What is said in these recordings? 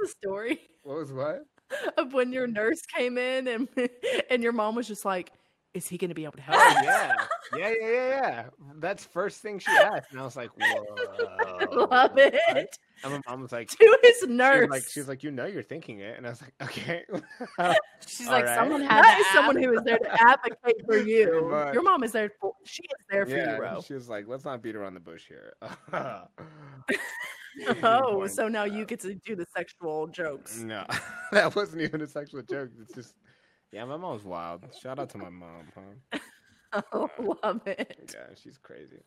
was the story What was what? of when your nurse came in and and your mom was just like, "Is he going to be able to help?" Oh yeah, yeah, yeah, yeah, yeah. That's first thing she asked, and I was like, "Whoa!" Love what? it. And my mom was like, To his she was nurse. like, she was like, you know, you're thinking it, and I was like, okay. She's All like, right. someone had that to someone who is there to advocate for you. much. Your mom is there for. She is there for yeah, you, bro. she was like, let's not beat around the bush here. Oh, so now you get to do the sexual jokes. no, that wasn't even a sexual joke. It's just, yeah, my mom's wild. Shout out to my mom, huh? Oh, love it. Yeah, she's crazy.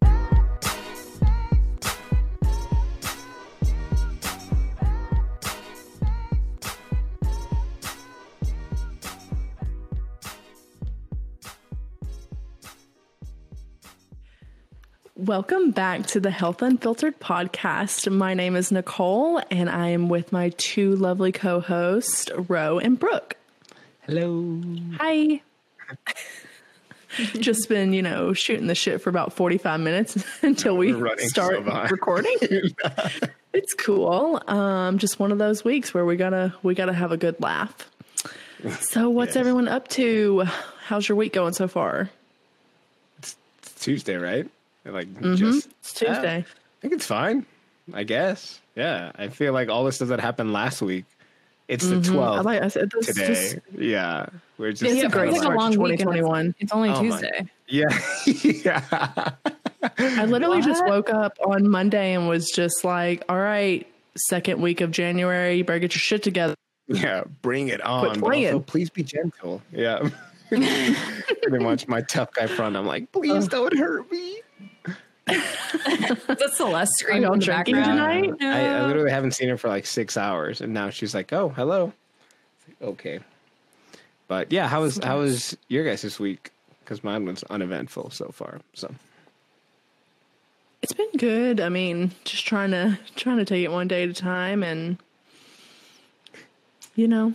Welcome back to the Health Unfiltered podcast. My name is Nicole, and I am with my two lovely co hosts, Ro and Brooke. Hello. Hi. Just been, you know, shooting the shit for about 45 minutes until we start so recording. it's cool. Um, just one of those weeks where we gotta we gotta have a good laugh. So what's Yes. everyone up to? How's your week going so far? It's Tuesday, right? Like Mhm. just It's Tuesday. I think it's fine. I guess. Yeah. I feel like all this stuff that happened last week. It's the Mhm. I twelfth like I said this today. just yeah. We're just It's a Yeah, great it's like a long week and 2021. It's only Oh my- Tuesday. Yeah. yeah. I literally just woke up on Monday and was just like, all right, second week of January, you better get your shit together. Yeah, bring it on. But also, please be gentle. Yeah. Pretty much my tough guy front. I'm like, please don't hurt me. That's Celeste Are screaming y'all in the drinking background. tonight? I, I literally haven't seen her for like six hours, and now she's like, "Oh, hello." Like, okay, but yeah, how was how was your guys this week? Because mine was uneventful so far. So It's been good. I mean, just trying to trying to take it one day at a time and you know,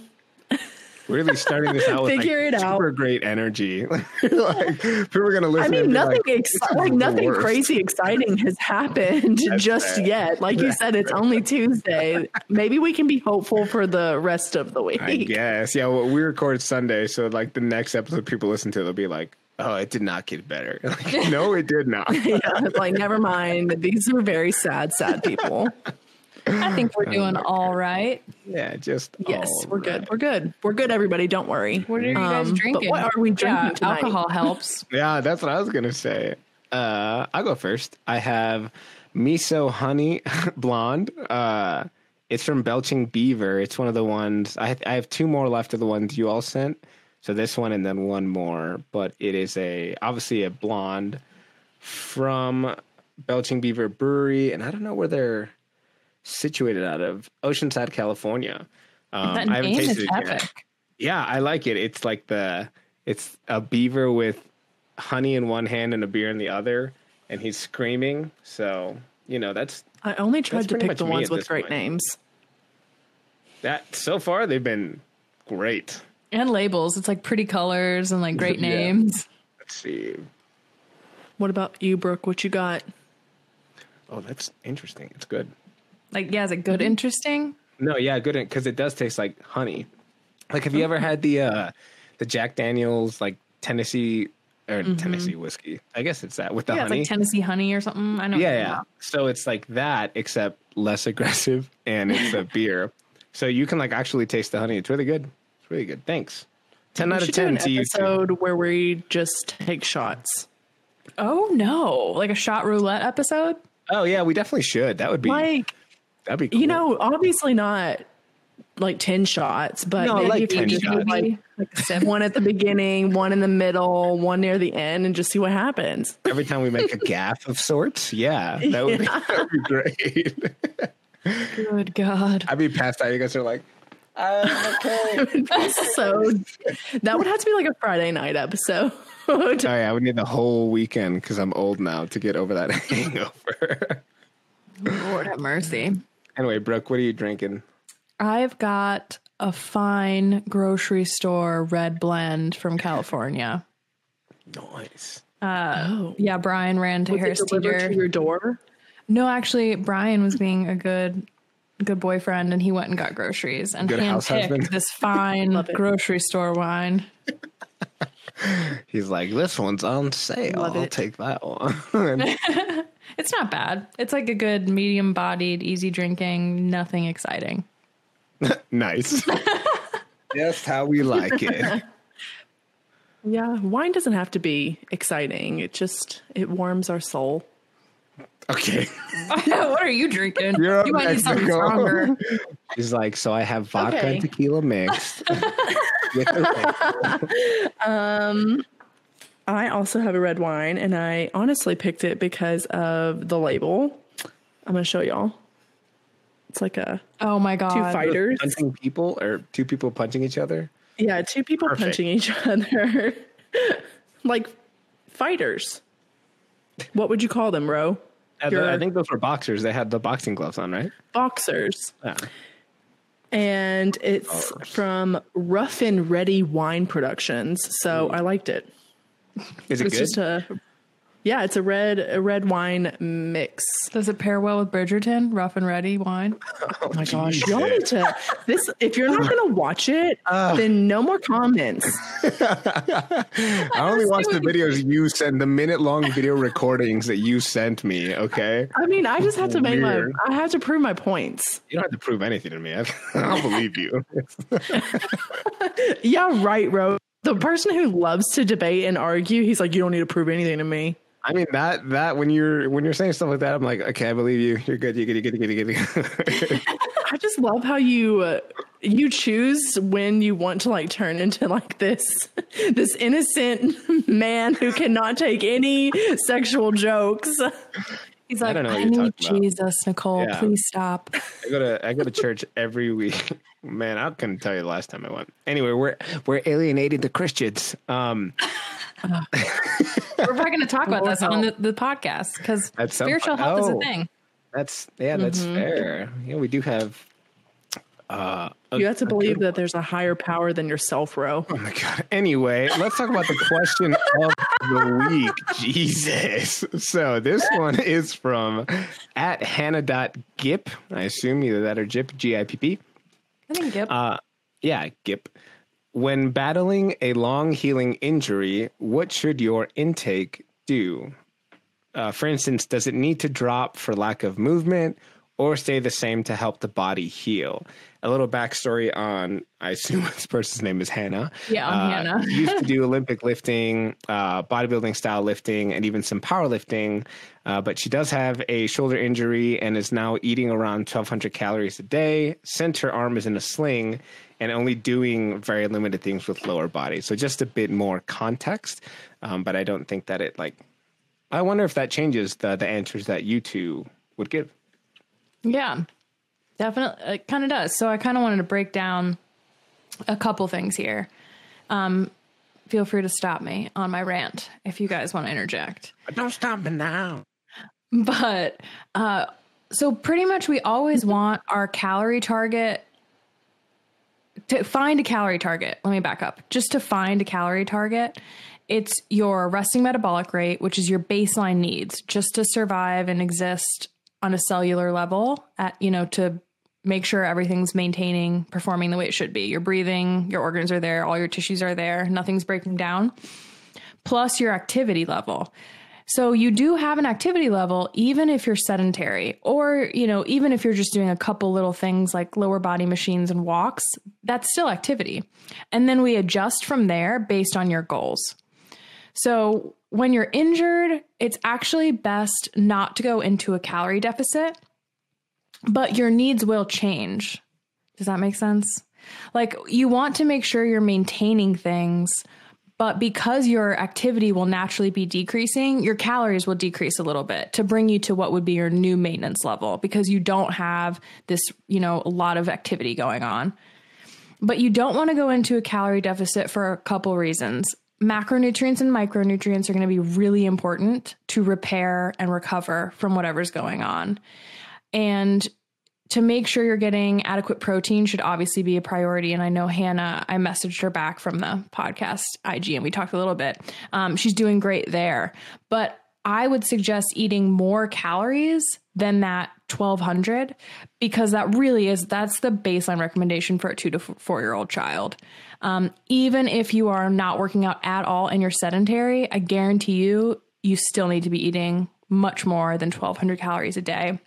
really starting this out with Figure like, it out. super great energy. like people are gonna listen. I mean, nothing like, ex- like nothing worst." crazy exciting has happened That's just yet. Like you said, it's only Tuesday. Maybe we can be hopeful for the rest of the week. I guess. Yeah, well, we record Sunday, so like the next episode people listen to, they'll be like, "Oh, it did not get better." Like, no, it did not. yeah, like never mind. These are very sad, sad people. I think we're doing all right. Yeah, just Yes, all we're good. We're good. We're good, everybody. Don't worry. What are you guys Um, drinking? What are we drinking Yeah, tonight? alcohol helps. Yeah, that's what I was gonna say. Uh, I'll go first. I have Me So Honey blonde. Uh, it's from Belching Beaver. It's one of the ones I I have two more left of the ones you all sent. So this one and then one more, but it is a obviously a blonde from Belching Beaver Brewery, and I don't know where they're situated out of Oceanside, California. Um, that I name is tasted yet. epic. Yeah, I like it. It's like the it's a beaver with honey in one hand and a beer in the other, and he's screaming. So you know that's I only tried to pick the ones with great point. names. that. So far, they've been great. And labels. It's like pretty colors and like great Yeah. names. Let's see. What about you, Brooke? What you got? Oh, that's interesting. It's good. Like, yeah, is it Mm-hmm. good, interesting? No, yeah, good because it does taste like honey. Like, have you ever had the uh the Jack Daniels like Tennessee or Tennessee whiskey? I guess it's that with the Mm-hmm. yeah, honey. it's like Tennessee honey or something. I know. Yeah, yeah. So it's like that, except less aggressive, and it's a beer. So you can like actually taste the honey. It's really good. It's really good. Thanks. Ten We out of should do ten an to you. episode where we just take shots. Oh no! Like a shot roulette episode. Oh yeah, we definitely should. That would be Like, that'd be cool. you know, obviously not like 10 shots, but No, maybe like if you just shots. like, like one at the beginning, one in the middle, one near the end, and just see what happens. every time we make a gaff of sorts, yeah, that would be that would be great. Good God! I'd be passed out. You guys are like, I'm okay. so that would have to be like a Friday night episode. oh yeah, I would need the whole weekend because I'm old now to get over that hangover. Lord have mercy. Anyway, Brooke, what are you drinking? I've got a fine grocery store red blend from California. Nice. Uh, oh, Yeah, Brian ran to was Harris it Teeter. to your door? No, actually, Brian was being a good good boyfriend, and he went and got groceries and Good house husband. handpicked this fine grocery store wine. He's like, this one's on sale. Love I'll it. take that one. It's not bad. It's like a good medium bodied, easy drinking, nothing exciting. nice. Just how we like it. Yeah, wine doesn't have to be exciting. It just it warms our soul. Okay. what are you drinking? You're up you might need something stronger. He's like, so I have vodka Okay. and tequila mixed. with the- um, I also have a red wine, and I honestly picked it because of the label. I'm gonna show y'all. It's like a Oh my god. two fighters. punching people or two people punching each other. Yeah, two people Perfect. punching each other, like fighters. What would you call them, Ro? Your- I think those were boxers. They had the boxing gloves on, right? Boxers. Yeah. and it's from Rough and Ready Wine Productions. So mm. I liked it. Is it It's good? just a yeah, it's a red a red wine mix. Does it pair well with Bridgerton? Rough and ready wine? oh my gosh. Y'all need to this if you're not gonna watch it, Uh. then no more comments. I only watch the videos you send, the minute long video recordings that you sent me, okay? I mean, I just have to make my I have to prove my points. You don't have to prove anything to me. I- I'll believe you. Yeah, right, Ro. The person who loves to debate and argue, he's like, you don't need to prove anything to me. I mean that that when you're when you're saying stuff like that, I'm like, okay, I believe you. You're good. You're good. You're good. You're good. You're good. I just love how you uh, you choose when you want to like turn into like this this innocent man who cannot take any sexual jokes. He's like, don't know I, what you're need talking about." Jesus, Nicole. Yeah. Please stop. I go to I go to church every week. Man, I couldn't tell you the last time I went. Anyway, we're we're alienating the Christians. Um, We're probably going to talk about this on the, the podcast because spiritual health is a oh. thing. that's yeah, that's fair. Yeah, we do have. Uh, You have to believe that there's a higher power than yourself, Ro. Oh my god. Anyway, let's talk about the question of the week. Jesus. So this one is from at hannah.gip. I assume either that or Jip, G I P P. I think Gip. Uh, yeah, Gip. When battling a long healing injury, what should your intake do? Uh, for instance, does it need to drop for lack of movement or stay the same to help the body heal? A little backstory on, I assume this person's name is Hannah. Yeah, I'm Uh, Hannah. used to do Olympic lifting, uh, bodybuilding style lifting, and even some powerlifting. Uh, but she does have a shoulder injury and is now eating around 1,200 calories a day. Since her arm is in a sling and only doing very limited things with lower body. So just a bit more context. Um, but I don't think that it like. I wonder if that changes the the answers that you two would give. Yeah, definitely. It kind of does. So I kind of wanted to break down a couple things here. Um, feel free to stop me on my rant if you guys want to interject. Don't stop me now. But uh, so pretty much we always want our calorie target to find a calorie target. Let me back up. Just to find a calorie target, it's your resting metabolic rate, which is your baseline needs just to survive and exist on a cellular level at, you know, to make sure everything's maintaining, performing the way it should be. Your breathing, your organs are there, all your tissues are there, nothing's breaking down, plus your activity level. So you do have an activity level even if you're sedentary or, you know, even if you're just doing a couple little things like lower body machines and walks, that's still activity. And then we adjust from there based on your goals. So when you're injured, it's actually best not to go into a calorie deficit, but your needs will change. Does that make sense? Like you want to make sure you're maintaining things, but because your activity will naturally be decreasing, your calories will decrease a little bit to bring you to what would be your new maintenance level because you don't have this, you know, a lot of activity going on. But you don't want to go into a calorie deficit for a couple reasons. Macronutrients and micronutrients are going to be really important to repair and recover from whatever's going on. And to make sure you're getting adequate protein should obviously be a priority. And I know Hannah, I messaged her back from the podcast IG and we talked a little bit. Um, she's doing great there. But I would suggest eating more calories than that 1200 because that really is that's the baseline recommendation for a two to four year old child. Um, even if you are not working out at all and you're sedentary, I guarantee you, you still need to be eating much more than 1200 calories a day.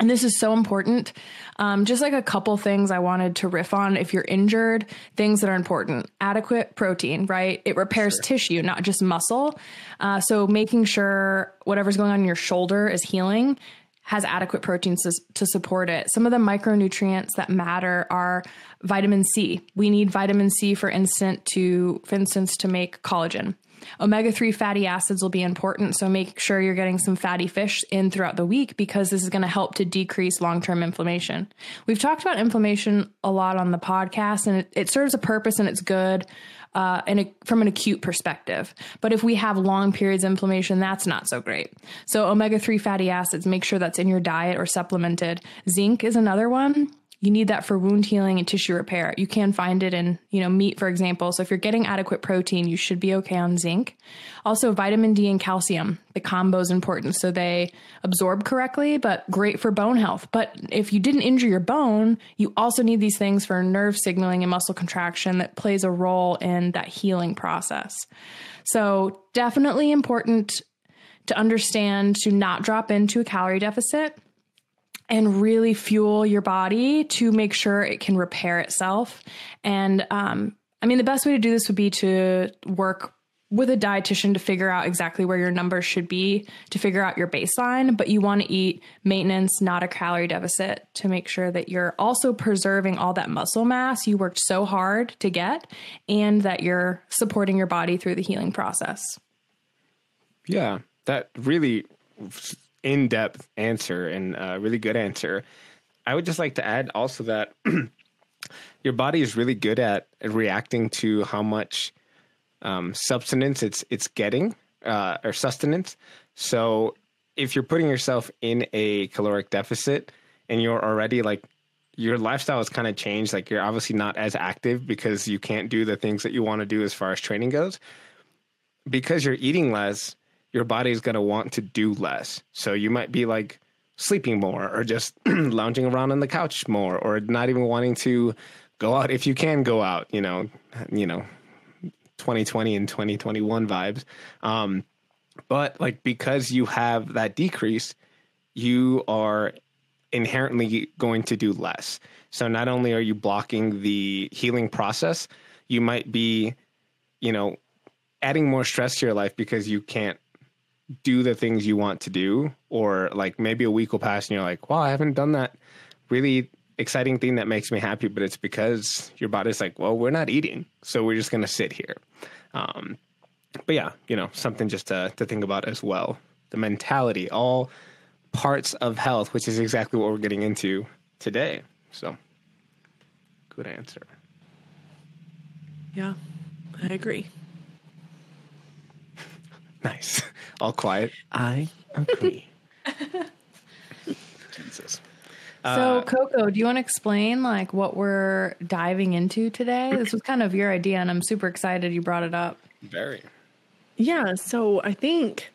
And this is so important. Um, just like a couple things I wanted to riff on. If you're injured, things that are important adequate protein, right? It repairs sure. tissue, not just muscle. Uh, so making sure whatever's going on in your shoulder is healing has adequate proteins to, to support it. Some of the micronutrients that matter are vitamin C. We need vitamin C, for instance, to for instance to make collagen. Omega 3 fatty acids will be important, so make sure you're getting some fatty fish in throughout the week because this is going to help to decrease long term inflammation. We've talked about inflammation a lot on the podcast, and it, it serves a purpose and it's good. Uh, from an acute perspective. But if we have long periods of inflammation, that's not so great. So, omega 3 fatty acids, make sure that's in your diet or supplemented. Zinc is another one you need that for wound healing and tissue repair. You can find it in, you know, meat, for example. So if you're getting adequate protein, you should be okay on zinc. Also, vitamin D and calcium. The combo is important so they absorb correctly, but great for bone health. But if you didn't injure your bone, you also need these things for nerve signaling and muscle contraction that plays a role in that healing process. So definitely important to understand to not drop into a calorie deficit and really fuel your body to make sure it can repair itself. And um, I mean, the best way to do this would be to work with a dietitian to figure out exactly where your numbers should be to figure out your baseline, but you want to eat maintenance, not a calorie deficit to make sure that you're also preserving all that muscle mass you worked so hard to get and that you're supporting your body through the healing process. Yeah, that really in depth answer and a really good answer. I would just like to add also that your body is really good at reacting to how much um, substance it's it's getting uh, or sustenance. So if you're putting yourself in a caloric deficit and you're already like your lifestyle has kind of changed, like you're obviously not as active because you can't do the things that you want to do as far as training goes. Because you're eating less, your body's going to want to do less. So you might be like sleeping more or just lounging around on the couch more or not even wanting to go out if you can go out, you know, you know, 2020 and 2021 vibes. Um, but like because you have that decrease, you are inherently going to do less. So not only are you blocking the healing process, you might be, you know, adding more stress to your life because you can't do the things you want to do or like maybe a week will pass and you're like wow i haven't done that really exciting thing that makes me happy but it's because your body's like well we're not eating so we're just going to sit here. Um, but yeah you know something just to, to think about as well. The mentality all parts of health which is exactly what we're getting into today. So good answer. Yeah i agree nice all quiet. I agree. Jesus. So, uh, Coco, do you want to explain like what we're diving into today? This was kind of your idea, and I'm super excited you brought it up. Very. Yeah. So I think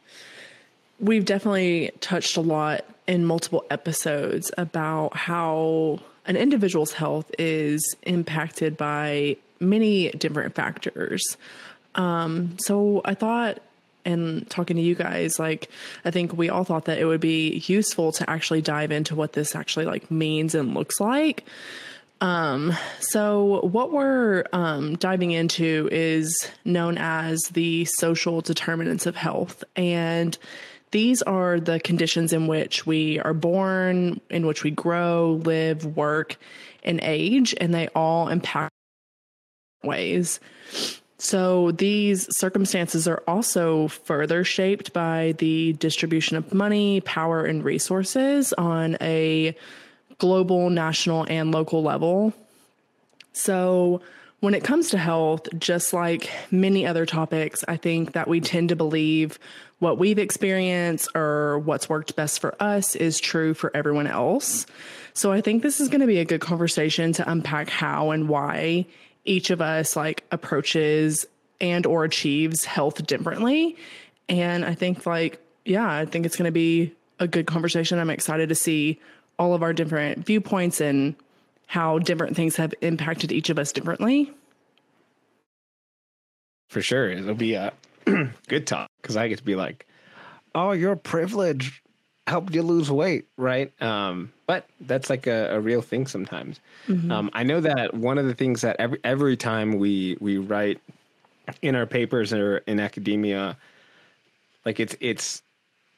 we've definitely touched a lot in multiple episodes about how an individual's health is impacted by many different factors. Um, so I thought and talking to you guys, like I think we all thought that it would be useful to actually dive into what this actually like means and looks like. Um, so what we're um, diving into is known as the social determinants of health, and these are the conditions in which we are born, in which we grow, live, work, and age, and they all impact ways. So these circumstances are also further shaped by the distribution of money, power, and resources on a global, national, and local level. So when it comes to health, just like many other topics, I think that we tend to believe what we've experienced or what's worked best for us is true for everyone else. So I think this is going to be a good conversation to unpack how and why each of us like approaches and or achieves health differently and i think like yeah, I think it's going to be a good conversation. I'm excited to see all of our different viewpoints and how different things have impacted each of us differently. For sure. It'll be a good talk because I get to be like, oh, your privilege helped you lose weight, right? Um, but that's like a, a real thing sometimes. Mm-hmm. Um, I know that one of the things that every every time we we write in our papers or in academia, like it's it's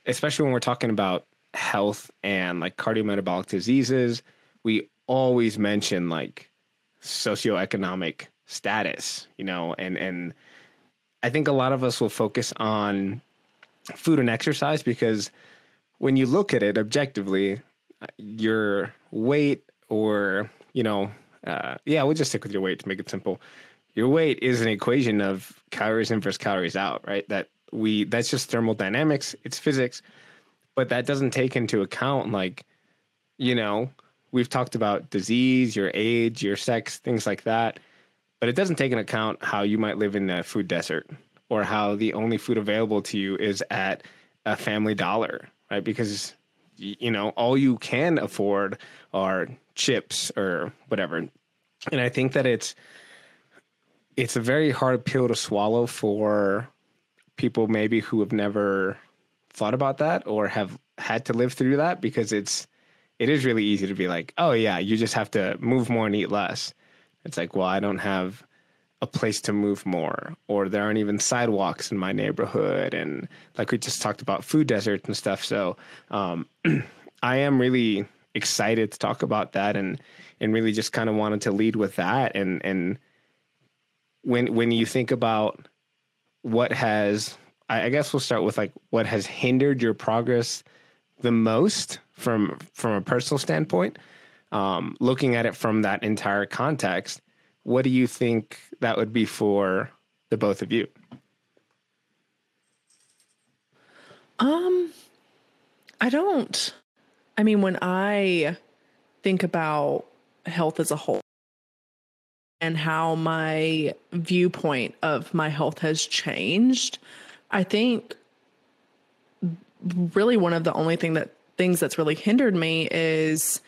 especially when we're talking about health and like cardiometabolic diseases, we always mention like socioeconomic status, you know, and and I think a lot of us will focus on food and exercise because when you look at it objectively, your weight or you know, uh, yeah, we'll just stick with your weight to make it simple. Your weight is an equation of calories in versus calories out, right? That we that's just thermodynamics, it's physics, but that doesn't take into account like, you know, we've talked about disease, your age, your sex, things like that, but it doesn't take into account how you might live in a food desert or how the only food available to you is at a family dollar, right? Because you know, all you can afford are chips or whatever. And I think that it's it's a very hard pill to swallow for people maybe who have never thought about that or have had to live through that because it's it is really easy to be like, oh yeah, you just have to move more and eat less. It's like, well, I don't have a place to move more, or there aren't even sidewalks in my neighborhood, and like we just talked about food deserts and stuff. So, um, I am really excited to talk about that, and and really just kind of wanted to lead with that, and and when when you think about what has I, guess we'll start with like what has hindered your progress the most from from a personal standpoint um, looking at it from that entire context what do you think that would be for the both of you? Um i don't i mean when i think about health as a whole and how my viewpoint of my health has changed, I think really one of the only thing that things that's really hindered me is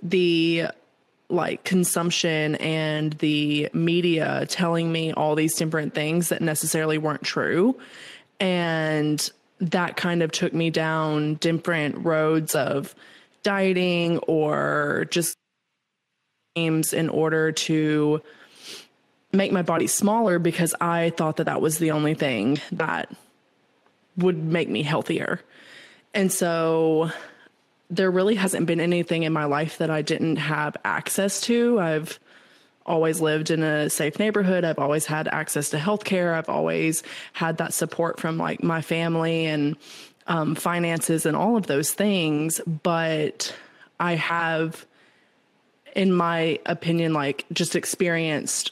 the like consumption and the media telling me all these different things that necessarily weren't true and that kind of took me down different roads of dieting or just games in order to make my body smaller because I thought that that was the only thing that would make me healthier. And so there really hasn't been anything in my life that I didn't have access to. I've always lived in a safe neighborhood. I've always had access to healthcare. I've always had that support from like my family and um, finances and all of those things. But I have in my opinion, like just experienced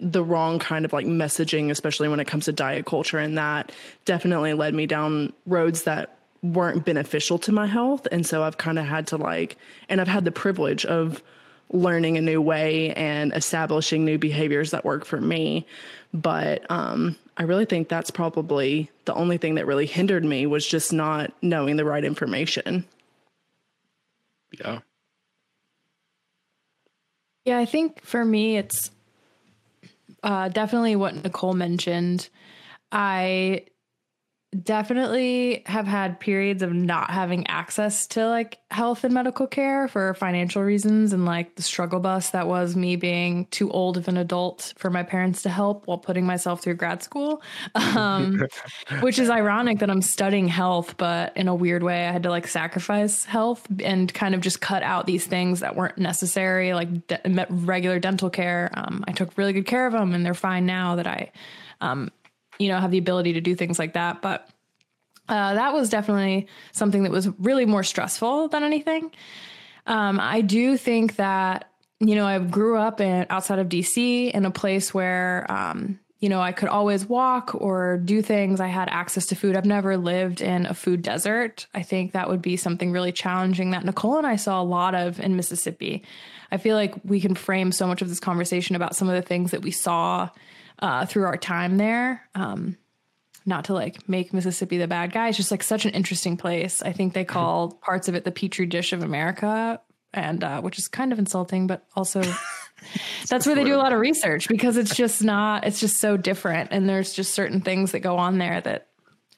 the wrong kind of like messaging, especially when it comes to diet culture. And that definitely led me down roads that weren't beneficial to my health. And so I've kind of had to like, and I've had the privilege of learning a new way and establishing new behaviors that work for me. But um, I really think that's probably the only thing that really hindered me was just not knowing the right information. Yeah. Yeah, I think for me, it's uh, definitely what Nicole mentioned. I definitely have had periods of not having access to like health and medical care for financial reasons and like the struggle bus that was me being too old of an adult for my parents to help while putting myself through grad school. Um, which is ironic that i'm studying health but in a weird way i had to like sacrifice health and kind of just cut out these things that weren't necessary like de- regular dental care. Um, i took really good care of them and they're fine now that i um, you know, have the ability to do things like that. But uh, that was definitely something that was really more stressful than anything. Um, I do think that, you know, I grew up in outside of DC in a place where, um, you know, I could always walk or do things. I had access to food. I've never lived in a food desert. I think that would be something really challenging that Nicole and I saw a lot of in Mississippi. I feel like we can frame so much of this conversation about some of the things that we saw uh, through our time there. Um, not to like make Mississippi the bad guy. It's just like such an interesting place. I think they call parts of it the petri dish of America, and uh, which is kind of insulting, but also that's where they do a lot of research because it's just not. It's just so different, and there's just certain things that go on there that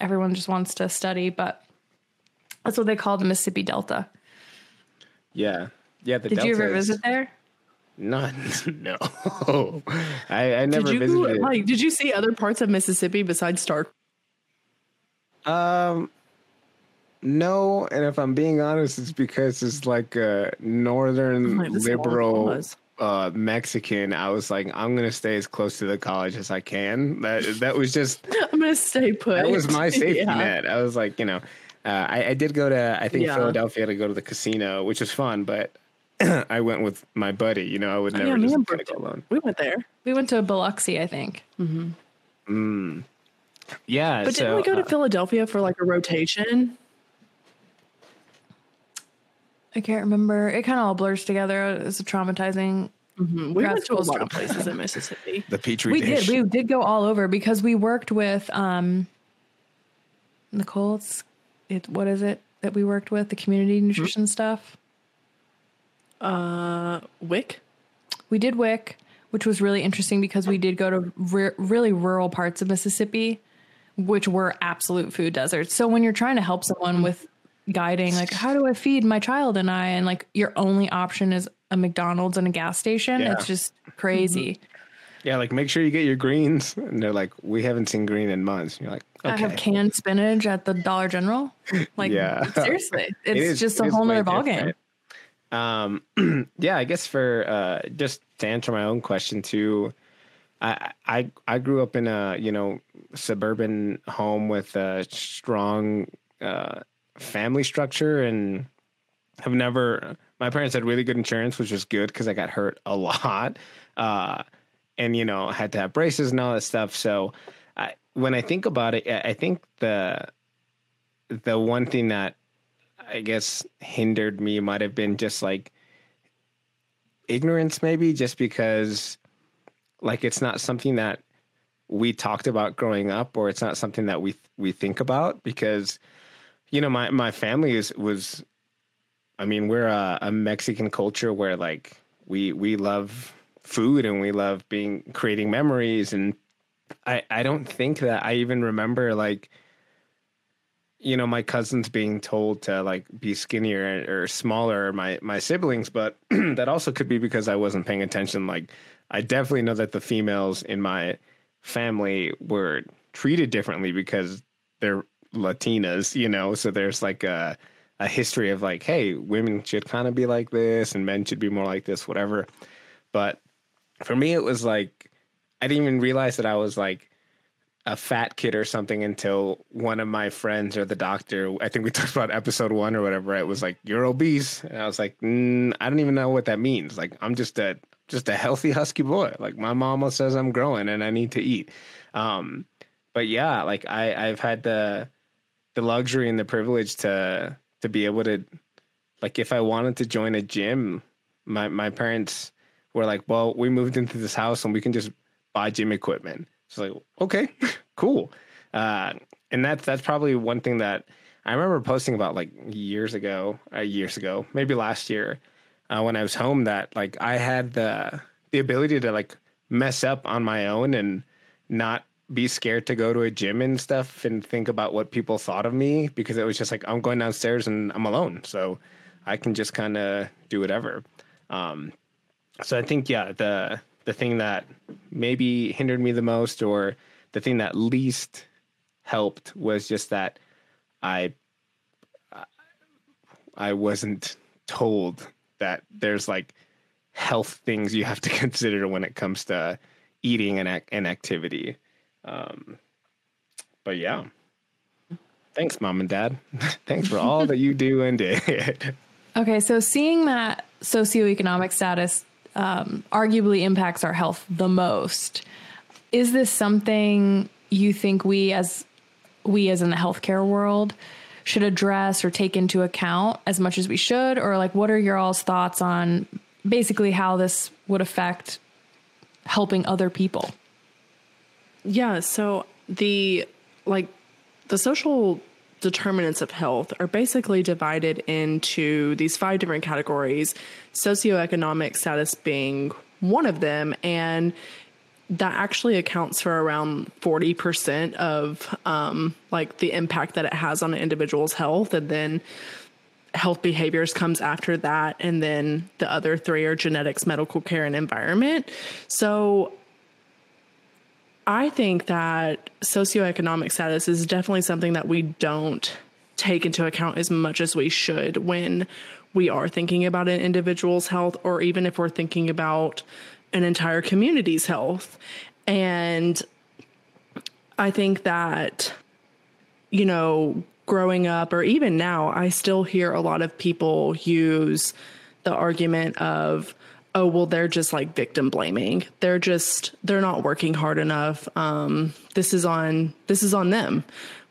everyone just wants to study. But that's what they call the Mississippi Delta. Yeah, yeah. The Did you ever Delta is- visit there? None. No. I, I never Did you visited. like? Did you see other parts of Mississippi besides Stark? Um, no, and if I'm being honest, it's because it's like a northern Like, this is all it liberal uh, Mexican. I was like, I'm gonna stay as close to the college as I can. That that was just I'm gonna stay put. that was my safety Yeah. net. I was like, you know, uh, I, I did go to I think Yeah. Philadelphia to go to the casino, which was fun, but I went with my buddy. You know, I would Oh, never yeah, just and go alone. We went there. We went to Biloxi, I think. Mm-hmm. Mm. Yeah, But so, didn't we go to uh, Philadelphia for like a rotation? I can't remember. It kind of all blurs together. It's a traumatizing. We went to a lot of places in Mississippi. the Petri We dish. did. We did go all over because we worked with um Nicole. It's it. What is it that we worked with? The community nutrition stuff. Uh, WIC. We did WIC, which was really interesting because we did go to re- really rural parts of Mississippi, which were absolute food deserts. So when you're trying to help someone with guiding, like how do I feed my child and I, and like your only option is a McDonald's and a gas station, Yeah. it's just crazy. Yeah, like make sure you get your greens. And they're like, we haven't seen green in months. And you're like, okay. I have canned spinach at the Dollar General. Like Yeah. seriously, It it's just a is whole nother ballgame. Um, yeah, I guess for uh, just to answer my own question too, I I I grew up in a you know suburban home with a strong uh, family structure and have never. My parents had really good insurance, which was good because I got hurt a lot, uh, and you know had to have braces and all that stuff. So I, when I think about it, I think the the one thing that I guess hindered me might have been just like ignorance, maybe just because like it's not something that we talked about growing up, or it's not something that we we think about because you know my my family is was I mean we're a, a Mexican culture where like we we love food and we love being creating memories. And I I don't think that I even remember like you know my cousins being told to like be skinnier or smaller my my siblings but that also could be because i wasn't paying attention. Like i definitely know that the females in my family were treated differently because they're latinas you know? So there's like a a history of like hey women should kind of be like this and men should be more like this whatever. But for me it was like i didn't even realize that i was like a fat kid or something until one of my friends or the doctor i think we talked about episode one or whatever it was like you're obese. And i was like mm, i don't even know what that means. Like i'm just a just a healthy husky boy. Like my mama says i'm growing and i need to eat. Um but yeah like i i've had the the luxury and the privilege to to be able to like if i wanted to join a gym my my parents were like well we moved into this house and we can just buy gym equipment it's like okay cool. Uh and that's that's probably one thing that i remember posting about like years ago uh, years ago maybe last year uh, when i was home that like i had the the ability to like mess up on my own and not be scared to go to a gym and stuff and think about what people thought of me because it was just like i'm going downstairs and i'm alone so i can just kind of do whatever. Um so i think yeah the the thing that maybe hindered me the most or the thing that least helped was just that i i wasn't told that there's like health things you have to consider when it comes to eating and, and activity. Um but yeah. Thanks mom and dad. Thanks for all that you do and did. Okay, so seeing that socioeconomic status um, arguably impacts our health the most, is this something you think we as we as in the healthcare world should address or take into account as much as we should, or like what are your all's thoughts on basically how this would affect helping other people? Yeah, so the like the social determinants of health are basically divided into these five different categories, socioeconomic status being one of them. And that actually accounts for around 40% of um, like the impact that it has on an individual's health. And then health behaviors comes after that. And then the other three are genetics, medical care, and environment. So I think that socioeconomic status is definitely something that we don't take into account as much as we should when we are thinking about an individual's health or even if we're thinking about an entire community's health. And I think that, you know, growing up or even now, I still hear a lot of people use the argument of, oh well they're just like victim blaming. They're just they're not working hard enough. Um, this is on this is on them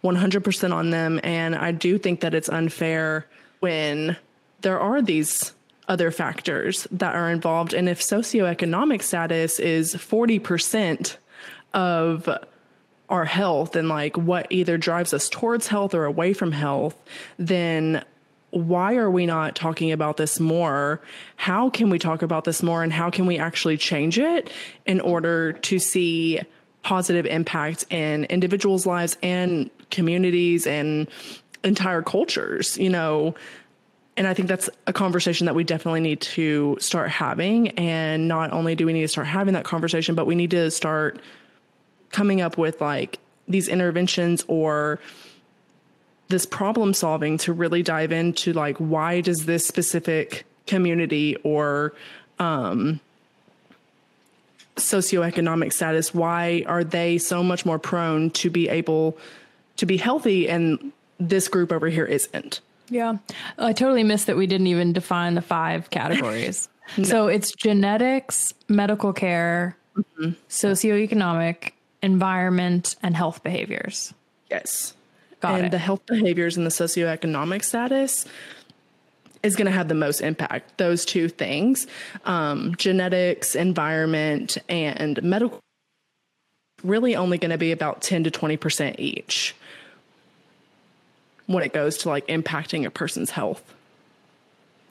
100% on them. And i do think that it's unfair when there are these other factors that are involved. And if socioeconomic status is 40% of our health and like what either drives us towards health or away from health then why are we not talking about this more? How can we talk about this more? And how can we actually change it in order to see positive impact in individuals' lives and communities and entire cultures? You know, and I think that's a conversation that we definitely need to start having. And not only do we need to start having that conversation, but we need to start coming up with like these interventions or this problem solving to really dive into like why does this specific community or um, socioeconomic status why are they so much more prone to be able to be healthy and this group over here isn't? Yeah. I totally missed that we didn't even define the five categories. No. so it's genetics medical care mm-hmm. socioeconomic environment and health behaviors. Yes Got and it. the health behaviors and the socioeconomic status is going to have the most impact. Those two things, um, genetics, environment, and medical, really only going to be about 10 to 20% each when it goes to like impacting a person's health.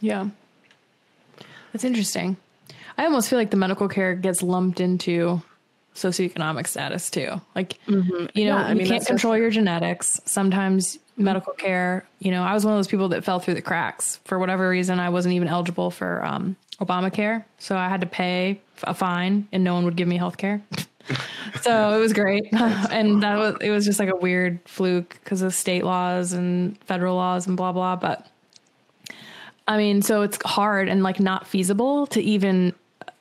Yeah. That's interesting. I almost feel like the medical care gets lumped into socioeconomic status too. Like, mm-hmm. you know, yeah, I you mean, can't control your genetics. Sometimes medical care, you know, I was one of those people that fell through the cracks for whatever reason. I wasn't even eligible for um, Obamacare. So I had to pay a fine and no one would give me health care. so it was great. and that was, it was just like a weird fluke because of state laws and federal laws and blah, blah. But I mean, so it's hard and like not feasible to even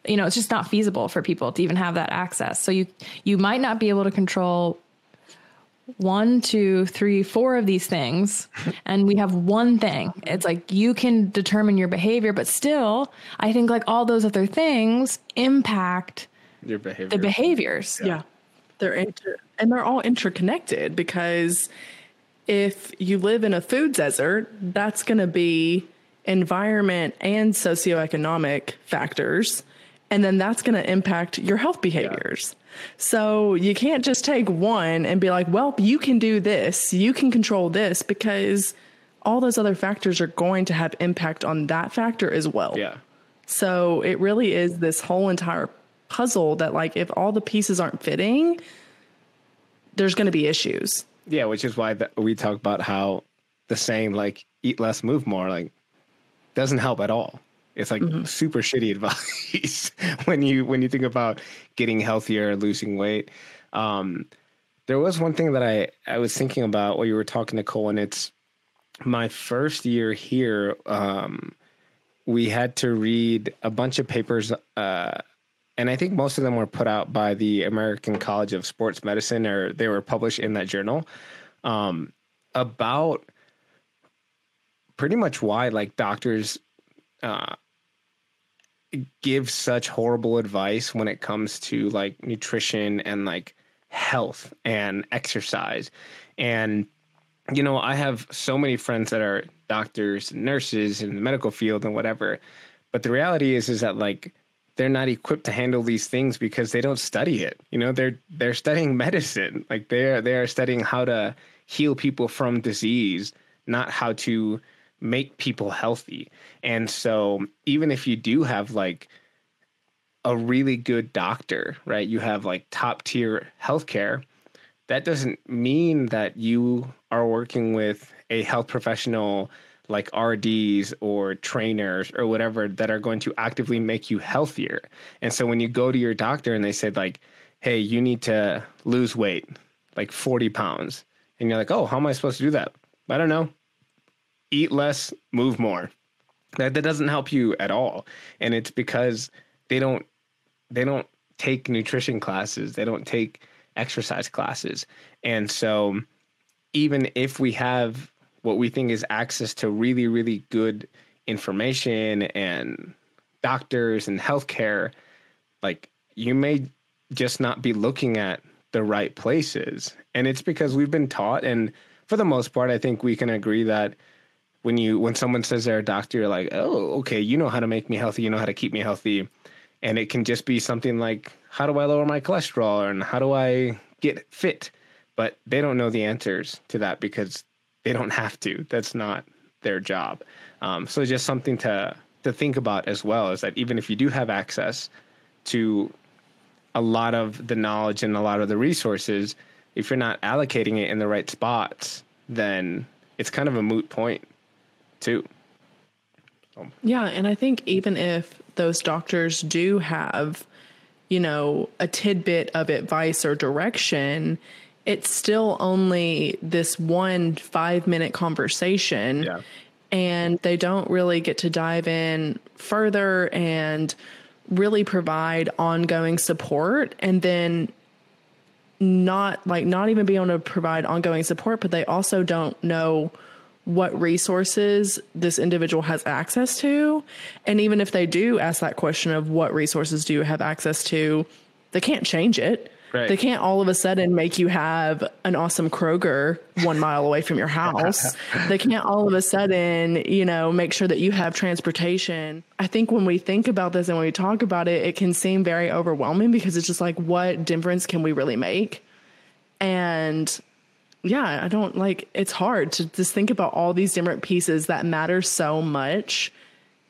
you know, it's just not feasible for people to even have that access. So you you might not be able to control one, two, three, four of these things, and we have one thing. It's like you can determine your behavior, but still, I think like all those other things impact your behavior. The behaviors. Yeah. yeah. They're inter- and they're all interconnected because if you live in a food desert, that's going to be environment and socioeconomic factors and then that's going to impact your health behaviors. Yeah. So you can't just take one and be like, well, you can do this, you can control this, because all those other factors are going to have impact on that factor as well. Yeah. So it really is this whole entire puzzle that, like, if all the pieces aren't fitting, there's going to be issues. Yeah, which is why the, we talk about how the saying, like, eat less, move more, like, doesn't help at all. It's like mm-hmm. super shitty advice when you when you think about getting healthier, losing weight. Um, there was one thing that I I was thinking about while you were talking, Nicole, and it's my first year here. Um, we had to read a bunch of papers, uh, and I think most of them were put out by the American College of Sports Medicine, or they were published in that journal um, about pretty much why like doctors uh, give such horrible advice when it comes to like nutrition and like health and exercise. And, you know, I have so many friends that are doctors and nurses in the medical field and whatever. But the reality is, is that like they're not equipped to handle these things because they don't study it. You know, they're they're studying medicine. Like they're they're studying how to heal people from disease, not how to make people healthy. And so even if you do have like a really good doctor, right? You have like top tier healthcare. That doesn't mean that you are working with a health professional like RDs or trainers or whatever that are going to actively make you healthier. And so when you go to your doctor and they said like, "Hey, you need to lose weight, like 40 pounds." And you're like, "Oh, how am I supposed to do that?" I don't know. Eat less, move more. That that doesn't help you at all. And it's because they don't they don't take nutrition classes. They don't take exercise classes. And so even if we have what we think is access to really, really good information and doctors and healthcare, like you may just not be looking at the right places. And it's because we've been taught, and for the most part, I think we can agree that when you when someone says they're a doctor, you're like, oh, okay, you know how to make me healthy, you know how to keep me healthy. And it can just be something like, how do I lower my cholesterol and how do I get fit? But they don't know the answers to that because they don't have to. That's not their job. Um, so just something to to think about as well is that even if you do have access to a lot of the knowledge and a lot of the resources, if you're not allocating it in the right spots, then it's kind of a moot point too. Yeah, and I think even if those doctors do have, you know, a tidbit of advice or direction, it's still only this one five minute conversation. Yeah. And they don't really get to dive in further and really provide ongoing support. And then not like not even be able to provide ongoing support, but they also don't know what resources this individual has access to. And even if they do ask that question of what resources do you have access to, they can't change it. Right. They can't all of a sudden make you have an awesome Kroger one mile away from your house. they can't all of a sudden, you know, make sure that you have transportation. I think when we think about this and when we talk about it, it can seem very overwhelming because it's just like, what difference can we really make? And yeah, I don't like it's hard to just think about all these different pieces that matter so much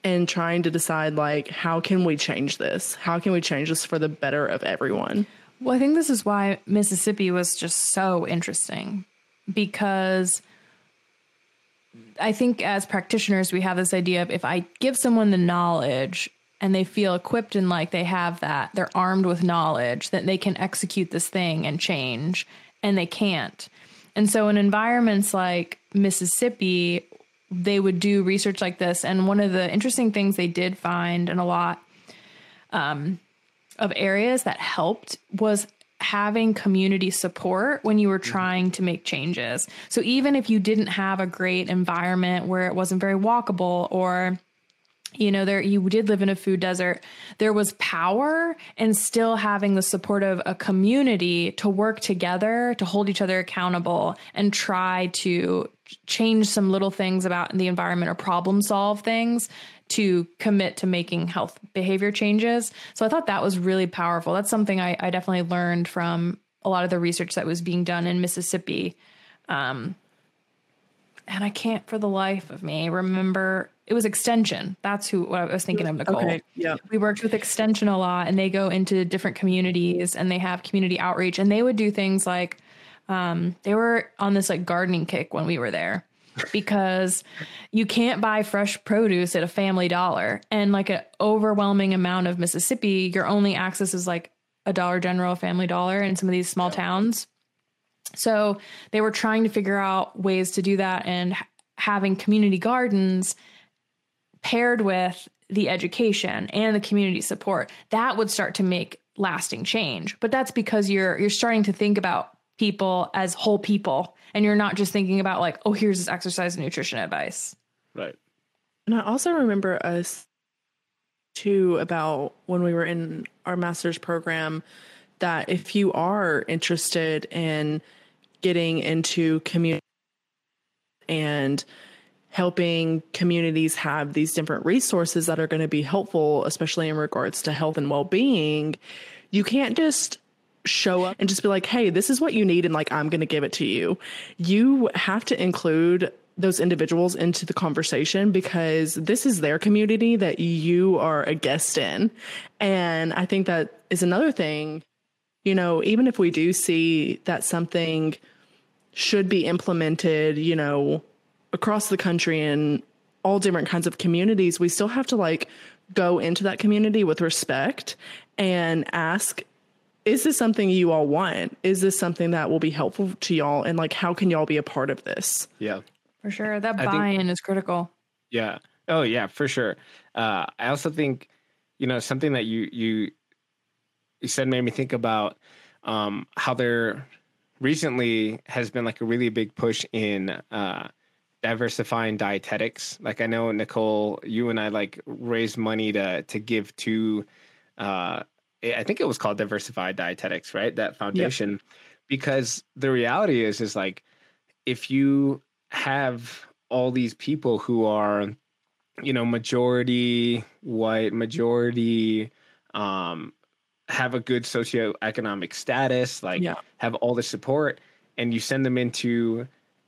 and trying to decide like how can we change this? How can we change this for the better of everyone? Well, I think this is why Mississippi was just so interesting because I think as practitioners, we have this idea of if I give someone the knowledge and they feel equipped and like they have that, they're armed with knowledge that they can execute this thing and change, and they can't. And so, in environments like Mississippi, they would do research like this. And one of the interesting things they did find, and a lot um, of areas that helped was having community support when you were mm-hmm. trying to make changes. So even if you didn't have a great environment where it wasn't very walkable or you know there you did live in a food desert there was power and still having the support of a community to work together to hold each other accountable and try to change some little things about the environment or problem solve things to commit to making health behavior changes. So I thought that was really powerful. That's something I, I definitely learned from a lot of the research that was being done in Mississippi. Um, and I can't for the life of me remember it was extension. That's who what I was thinking of Nicole. Okay, yeah. We worked with extension a lot and they go into different communities and they have community outreach and they would do things like um, they were on this like gardening kick when we were there because you can't buy fresh produce at a family dollar. And like an overwhelming amount of Mississippi, your only access is like a Dollar General, a Family Dollar in some of these small towns. So they were trying to figure out ways to do that and having community gardens paired with the education and the community support that would start to make lasting change. But that's because you're you're starting to think about people as whole people and you're not just thinking about like oh here's this exercise and nutrition advice. Right. And i also remember us too about when we were in our master's program that if you are interested in getting into community and helping communities have these different resources that are going to be helpful, especially in regards to health and well being, you can't just show up and just be like, hey, this is what you need, and like, I'm going to give it to you. You have to include those individuals into the conversation because this is their community that you are a guest in. And I think that is another thing, you know, even if we do see that something should be implemented, you know, across the country and all different kinds of communities, we still have to like go into that community with respect and ask is this something you all want? Is this something that will be helpful to y'all? And like, how can y'all be a part of this? Yeah. For sure. That buy-in is critical. Yeah. Oh yeah, for sure. Uh, I also think, you know, something that you you you said made me think about um, how there recently has been like a really big push in uh, diversifying dietetics. Like I know Nicole, you and I like raised money to to give to. Uh, I think it was called Diversified Dietetics, right? That foundation, because the reality is, is like if you have all these people who are you know majority white majority um have a good socioeconomic status like Yeah. have all the support and you send them into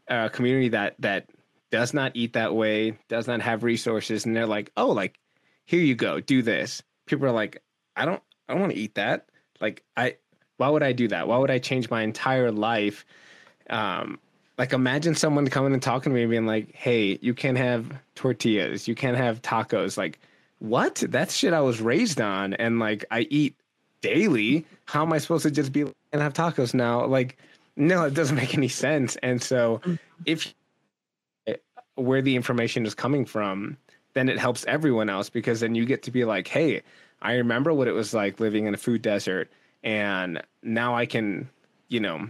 a community that that does not eat that way does not have resources and they're like oh like here you go do this. People are like i don't i don't want to eat that. Like i why would i do that? Why would i change my entire life? Um like imagine someone coming and talking to me and being like hey you can't have tortillas. You can't have tacos. Like what? That's shit i was raised on and like i eat daily. How am i supposed to just be and have tacos now? Like no it doesn't make any sense. And so if where the information is coming from then it helps everyone else because then you get to be like hey i remember what it was like living in a food desert and now i can you know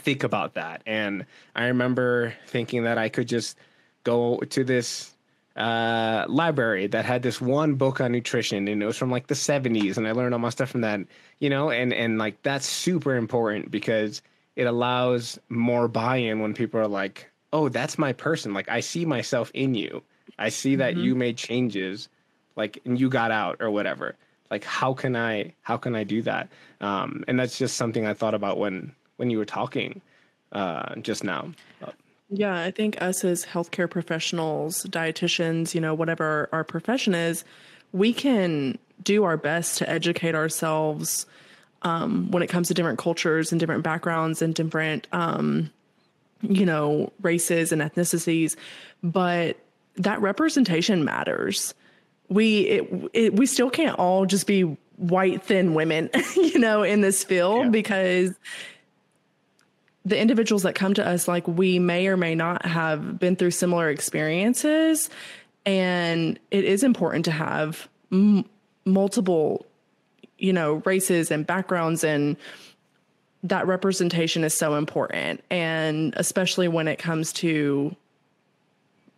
think about that. And I remember thinking that I could just go to this uh, library that had this one book on nutrition, and it was from like the 70s, and I learned all my stuff from that. You know, and and like that's super important because it allows more buy-in when people are like, "Oh, that's my person. Like I see myself in you. I see that you made changes, like and you got out or whatever." Like how can I how can I do that? Um, and that's just something I thought about when when you were talking uh, just now. Yeah, I think us as healthcare professionals, dietitians, you know, whatever our profession is, we can do our best to educate ourselves um, when it comes to different cultures and different backgrounds and different, um, you know, races and ethnicities. But that representation matters. We it, it, we still can't all just be white thin women, you know, in this field Yeah. because the individuals that come to us like we may or may not have been through similar experiences and it is important to have m- multiple you know races and backgrounds and that representation is so important and especially when it comes to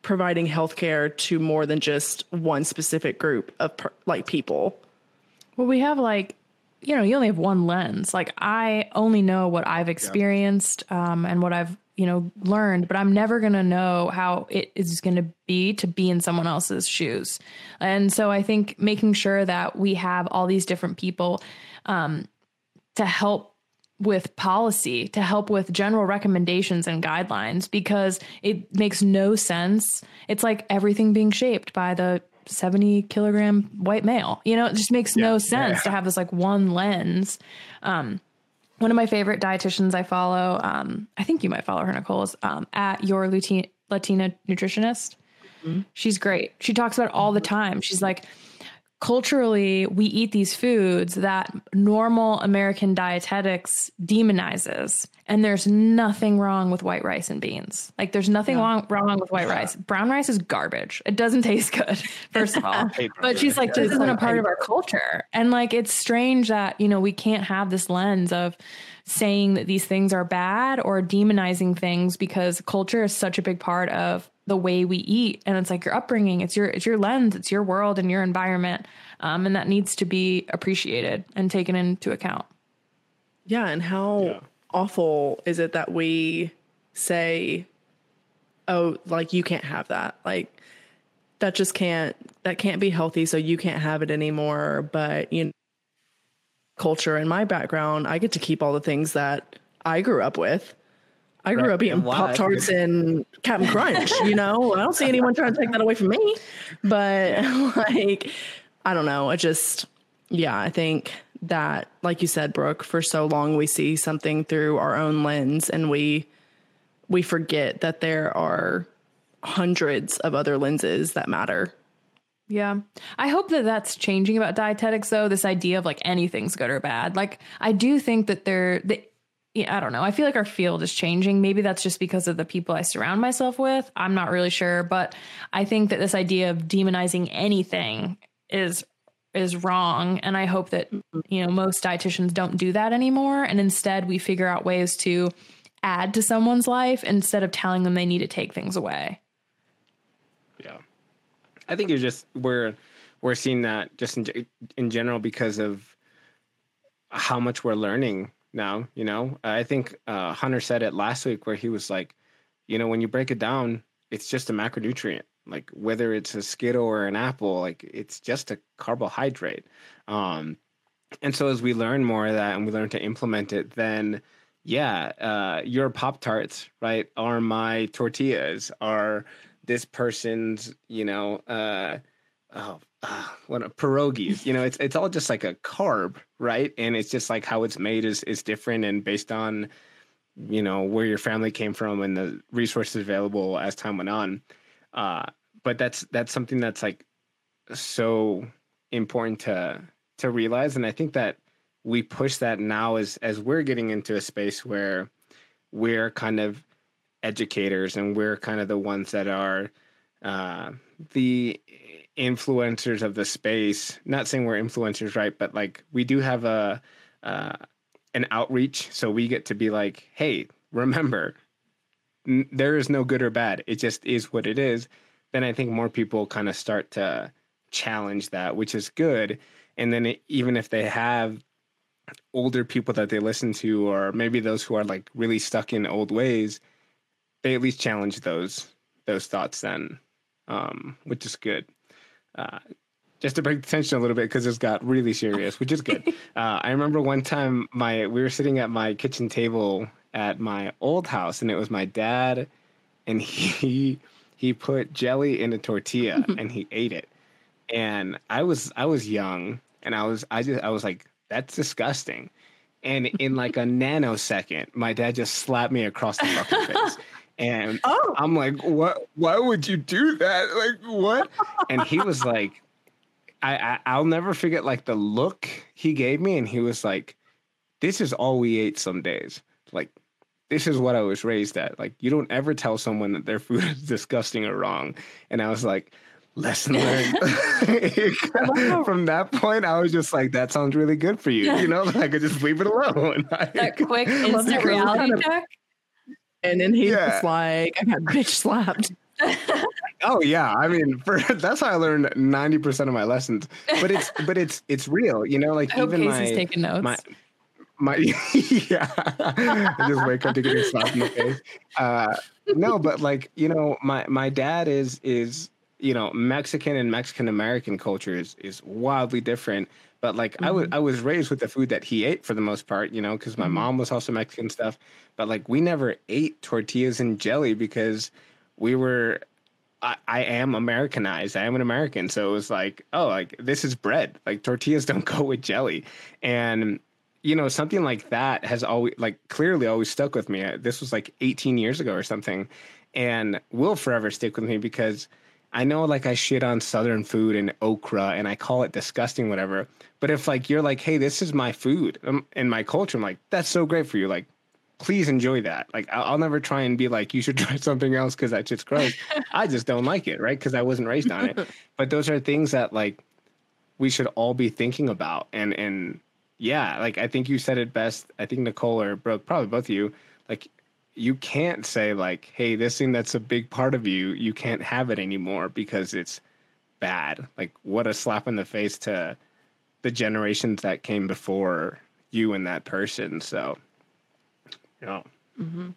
providing healthcare to more than just one specific group of per- like people Well, we have like, you know, you only have one lens. Like I only know what I've experienced um, and what I've, you know, learned, but I'm never going to know how it is going to be to be in someone else's shoes. And so I think making sure that we have all these different people um, to help with policy, to help with general recommendations and guidelines, because it makes no sense. It's like everything being shaped by the 70 kilogram white male. You know, it just makes no sense to have this like one lens. Um, one of my favorite dietitians I follow, um, I think you might follow her, Nicole, is um, at your Latina, Latina nutritionist. She's great. She talks about it all the time. She's like, culturally, we eat these foods that normal American dietetics demonizes. And there's nothing wrong with white rice and beans. Like, there's nothing wrong, wrong with white rice. Brown rice is garbage. It doesn't taste good, first of all. but she's like, this isn't a part of our culture. And like, it's strange that, you know, we can't have this lens of saying that these things are bad or demonizing things because culture is such a big part of the way we eat and it's like your upbringing it's your it's your lens it's your world and your environment um, and that needs to be appreciated and taken into account Yeah, and how Yeah. awful is it that we say oh, like you can't have that. Like that just can't that can't be healthy, so you can't have it anymore. But you know, culture and my background, I get to keep all the things that I grew up with. I grew up eating? Pop Tarts and Captain Crunch, you know? I don't see anyone trying to take that away from me. But like, I don't know. I just, yeah, I think that, like you said, Brooke, for so long we see something through our own lens and we we forget that there are hundreds of other lenses that matter. Yeah. I hope that that's changing about dietetics though, this idea of like anything's good or bad. Like I do think that they're the yeah, I don't know. I feel like our field is changing. Maybe that's just because of the people I surround myself with. I'm not really sure, but I think that this idea of demonizing anything is is wrong and I hope that you know most dietitians don't do that anymore and instead we figure out ways to add to someone's life instead of telling them they need to take things away. Yeah, I think you're just we're we're seeing that just in in general because of how much we're learning now. You know, I think uh, Hunter said it last week where he was like, you know, when you break it down, it's just a macronutrient. Like whether it's a Skittle or an apple, like it's just a carbohydrate. Um, and so as we learn more of that and we learn to implement it, then yeah, uh, your Pop Tarts, right, are my tortillas, are this person's, you know, uh, oh, uh, what a pierogies. You know, it's it's all just like a carb, right? And it's just like how it's made is is different and based on, you know, where your family came from and the resources available as time went on. Uh, but that's that's something that's like so important to to realize, and I think that we push that now as as we're getting into a space where we're kind of educators and we're kind of the ones that are uh, the influencers of the space. Not saying we're influencers, right? But like we do have a uh, an outreach, so we get to be like, hey, remember, n- there is no good or bad. It just is what it is. Then I think more people kind of start to challenge that, which is good. And then it, even if they have older people that they listen to, or maybe those who are like really stuck in old ways, they at least challenge those those thoughts then, um, which is good. Uh, just to break the tension a little bit because it's got really serious, which is good. uh, I remember one time my we were sitting at my kitchen table at my old house, and it was my dad, and he he put jelly in a tortilla and he ate it, and I was I was young, and I was I just I was like that's disgusting. And in like a nanosecond, my dad just slapped me across the fucking face. And Oh. I'm like, what? Why would you do that? Like, what? And he was like, I, I I'll never forget like the look he gave me, and he was like, "This is all we ate some days. Like, this is what I was raised at. Like, you don't ever tell someone that their food is disgusting or wrong." And I was like, "Lesson learned." From that point, I was just like, "That sounds really good for you." You know, like I could just leave it alone. That quick instant reality check. And then he's Yeah. just like, I got bitch slapped. Oh yeah, I mean, for, that's how I learned ninety percent of my lessons. But it's but it's it's real, you know. Like I hope even Casey's my taking notes. my my yeah, I just wake up to getting slapped in the face. Uh, no, but like you know, my my dad is is you know Mexican and Mexican American culture is is wildly different. But like I was mm-hmm. I was raised with the food that he ate for the most part, you know, because my mm-hmm. mom was also Mexican stuff. But like we never ate tortillas and jelly because we were I, I am Americanized. I am an American. So it was like, oh, like this is bread. Like tortillas don't go with jelly. And you know, something like that has always like clearly always stuck with me. This was like 18 years ago or something and will forever stick with me because I know like I shit on southern food and okra and I call it disgusting whatever. But if like you're like, "Hey, this is my food." Um, in my culture, I'm like, "That's so great for you." Like please enjoy that. Like I'll, I'll never try and be like, you should try something else because that shit's gross. I just don't like it, right? Because I wasn't raised on it. But those are things that like we should all be thinking about. And and yeah, like I think you said it best. I think Nicole or Brooke, probably both of you, like you can't say like, hey, this thing that's a big part of you, you can't have it anymore because it's bad. Like what a slap in the face to the generations that came before you and that person. So yeah. mm-hmm.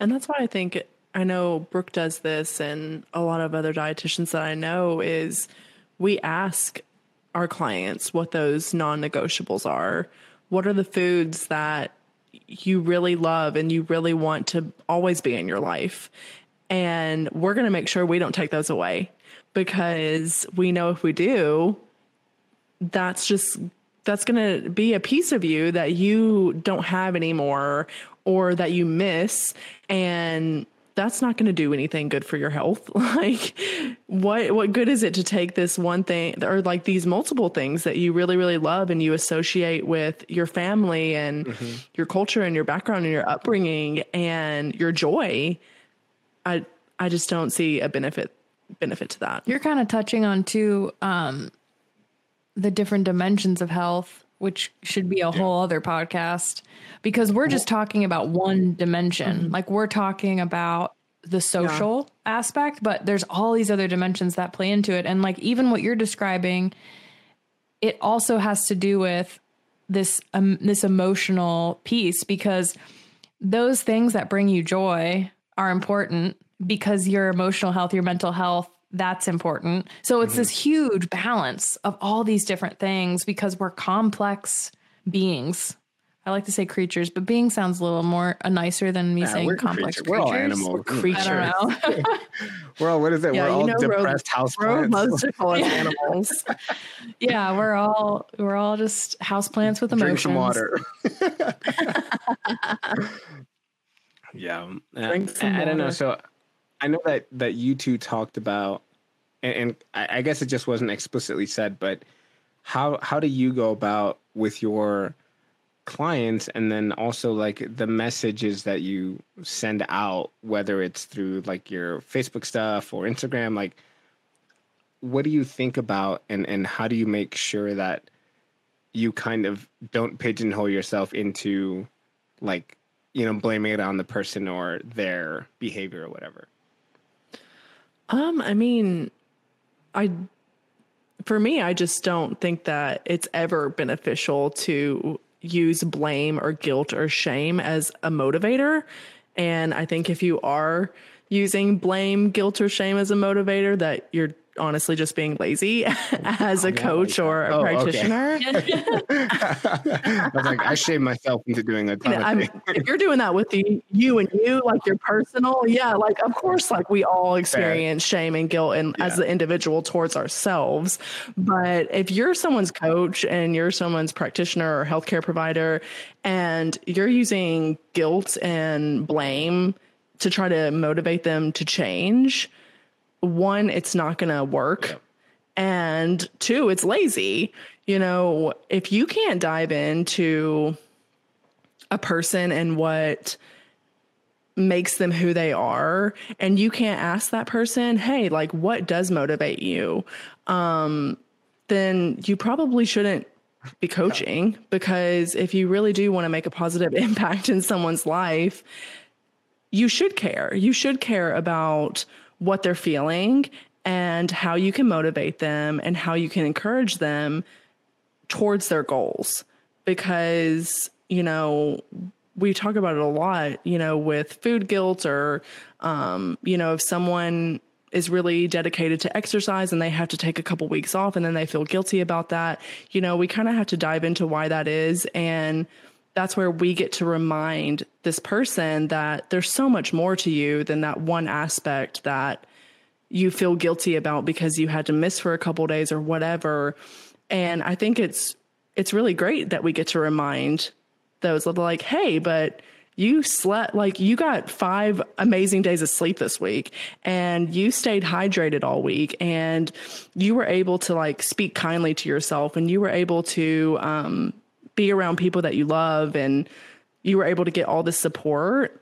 And that's why I think I know Brooke does this and a lot of other dietitians that I know is we ask our clients what those non-negotiables are. What are the foods that you really love and you really want to always be in your life? And we're going to make sure we don't take those away because we know if we do, that's just that's going to be a piece of you that you don't have anymore or that you miss and that's not going to do anything good for your health. Like what what good is it to take this one thing or like these multiple things that you really really love and you associate with your family and mm-hmm. your culture and your background and your upbringing and your joy? I i just don't see a benefit benefit to that. You're kind of touching on two um the different dimensions of health which should be a yeah. whole other podcast because we're just talking about one dimension. Mm-hmm. Like we're talking about the social yeah. aspect, but there's all these other dimensions that play into it. And like even what you're describing, it also has to do with this um, this emotional piece because those things that bring you joy are important because your emotional health, your mental health that's important. So it's mm-hmm. this huge balance of all these different things because we're complex beings. I like to say creatures, but being sounds a little more uh, nicer than me yeah, saying we're complex creatures. We're all animals. We're creatures. I don't know. we're all what is it? Yeah, we're all know, depressed houseplants. We're most as animals. yeah, we're all we're all just houseplants with emotions. Drink some water. yeah, Drink some I, I don't know. So I know that that you two talked about and, and I, I guess it just wasn't explicitly said, but how how do you go about with your clients and then also like the messages that you send out whether it's through like your facebook stuff or instagram? Like what do you think about and and how do you make sure that you kind of don't pigeonhole yourself into like you know blaming it on the person or their behavior or whatever um i mean I for me, I just don't think that it's ever beneficial to use blame or guilt or shame as a motivator. And I think if you are using blame, guilt, or shame as a motivator, that you're honestly just being lazy as a oh, coach or a oh, practitioner. Okay. I was like, I shame myself into doing a ton of things. If you're doing that with the, you and you, like your personal, yeah, like of course, like we all experience Fair. shame and guilt and yeah. as the individual towards ourselves. But if you're someone's coach and you're someone's practitioner or healthcare provider and you're using guilt and blame to try to motivate them to change, one, it's not going to work. Yeah. And two, it's lazy. You know, if you can't dive into a person and what makes them who they are and you can't ask that person hey like what does motivate you um then you probably shouldn't be coaching because if you really do want to make a positive impact in someone's life you should care you should care about what they're feeling and how you can motivate them and how you can encourage them towards their goals. Because, you know, we talk about it a lot, you know, with food guilt or, um, you know, if someone is really dedicated to exercise and they have to take a couple weeks off and then they feel guilty about that, you know, we kind of have to dive into why that is and that's where we get to remind this person that there's so much more to you than that one aspect that you feel guilty about because you had to miss for a couple days or whatever. And I think it's it's really great that we get to remind those of like, hey, but you slept like you got five amazing days of sleep this week and you stayed hydrated all week and you were able to like speak kindly to yourself and you were able to um, be around people that you love and you were able to get all this support.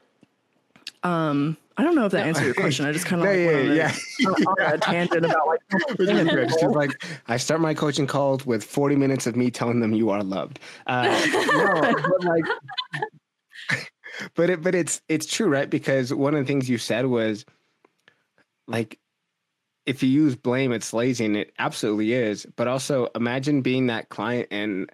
Um, I don't know if that no. answered your question. I just kind of like yeah, yeah, yeah. on a tangent about like. She's like, I start my coaching calls with 40 minutes of me telling them you are loved. Uh, no, but like, but it, but it's it's true, right? Because one of the things you said was, like, if you use blame, it's lazy, and it absolutely is. But also, imagine being that client and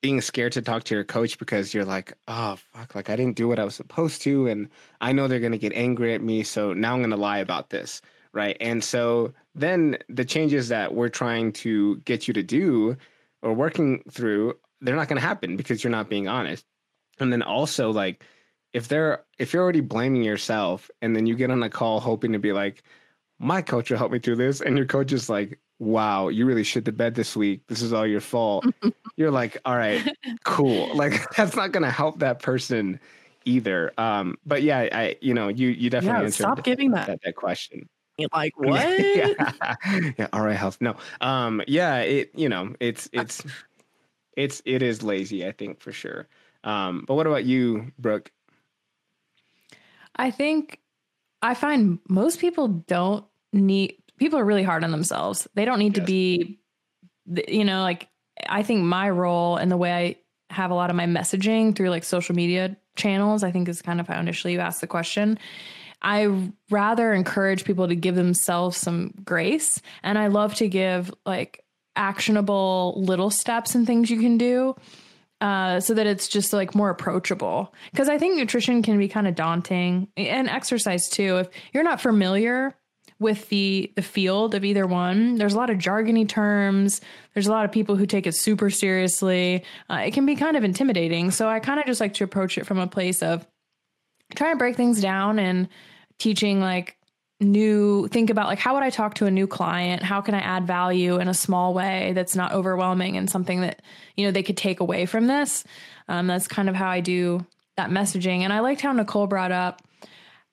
being scared to talk to your coach because you're like, oh fuck, like I didn't do what I was supposed to, and I know they're gonna get angry at me, so now I'm gonna lie about this, right? And so then the changes that we're trying to get you to do or working through, they're not gonna happen because you're not being honest. And then also like if they're if you're already blaming yourself and then you get on a call hoping to be like, my coach will help me through this, and your coach is like, wow, you really shit the bed this week. This is all your fault. You're like, all right, cool. Like that's not gonna help that person either. Um, but yeah, I you know, you you definitely Yeah, answered stop giving that. that, that question. Like what? yeah. yeah, all right, health. No. Um, yeah, it you know, it's it's it's it is lazy, I think for sure. Um, but what about you, Brooke? I think I find most people don't need people are really hard on themselves. They don't need to be you know like I think my role and the way I have a lot of my messaging through like social media channels I think is kind of how initially you asked the question. I rather encourage people to give themselves some grace and I love to give like actionable little steps and things you can do uh, so that it's just like more approachable. Because I think nutrition can be kind of daunting and exercise too. If you're not familiar with the the field of either one, there's a lot of jargony terms. There's a lot of people who take it super seriously. Uh, it can be kind of intimidating. So I kind of just like to approach it from a place of trying to break things down and teaching like new think about like how would I talk to a new client? How can I add value in a small way that's not overwhelming and something that you know they could take away from this? Um, that's kind of how I do that messaging. And I liked how Nicole brought up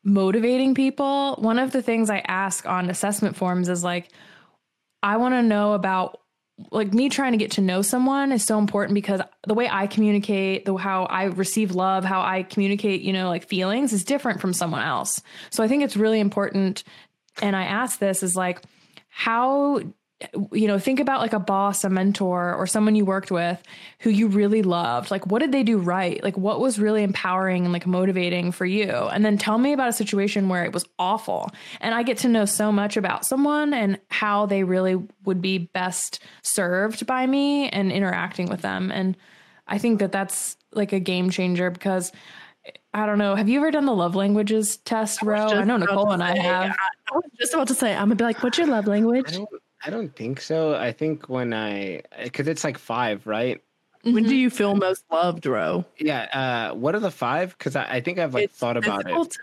motivating people. One of the things I ask on assessment forms is like, I want to know about like me trying to get to know someone is so important because the way I communicate, the how I receive love, how I communicate, you know, like feelings is different from someone else. So I think it's really important. And I ask this is like, how you know, think about like a boss, a mentor, or someone you worked with who you really loved. Like, what did they do right? Like, what was really empowering and like motivating for you? And then tell me about a situation where it was awful. And I get to know so much about someone and how they really would be best served by me and interacting with them. And I think that that's like a game changer because I don't know. Have you ever done the love languages test, Ro? I know Nicole and I say- have. I was just about to say, I'm gonna be like, "What's your love I language?" Don't I don't think so. I think when I because it's like five, right? When do you feel most loved, Ro? Yeah. Uh, what are the five? Because I, I think I've like It's thought about physical it.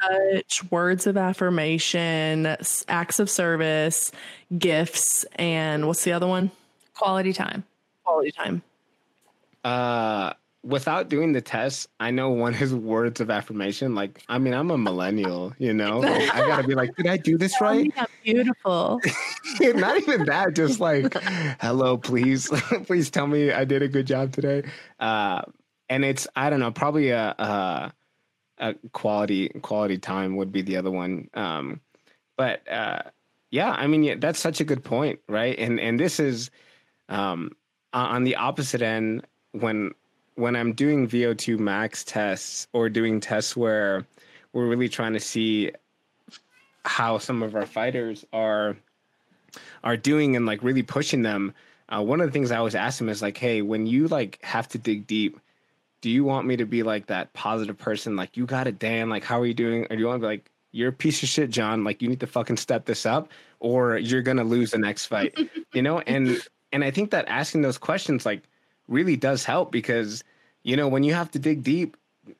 touch, words of affirmation, acts of service, gifts, and what's the other one? quality time. Quality time. Uh, without doing the test, I know one is words of affirmation. Like, I mean, I'm a millennial, you know. Like, I gotta be like, did I do this right? I'm beautiful. Not even that. Just like, hello, please, please tell me I did a good job today. Uh, and it's I don't know, probably a, a a quality quality time would be the other one. Um, but uh, yeah, I mean, yeah, that's such a good point, right? And and this is um, on on the opposite end when when I'm doing VO2 max tests or doing tests where we're really trying to see how some of our fighters are are doing and like really pushing them. Uh, one of the things I always ask them is like, hey, when you like have to dig deep, do you want me to be like that positive person? Like, you got it, Dan. Like, how are you doing? Or do you want to be like, you're a piece of shit, John. Like, you need to fucking step this up, or you're gonna lose the next fight. you know, and and I think that asking those questions like really does help because you know when you have to dig deep,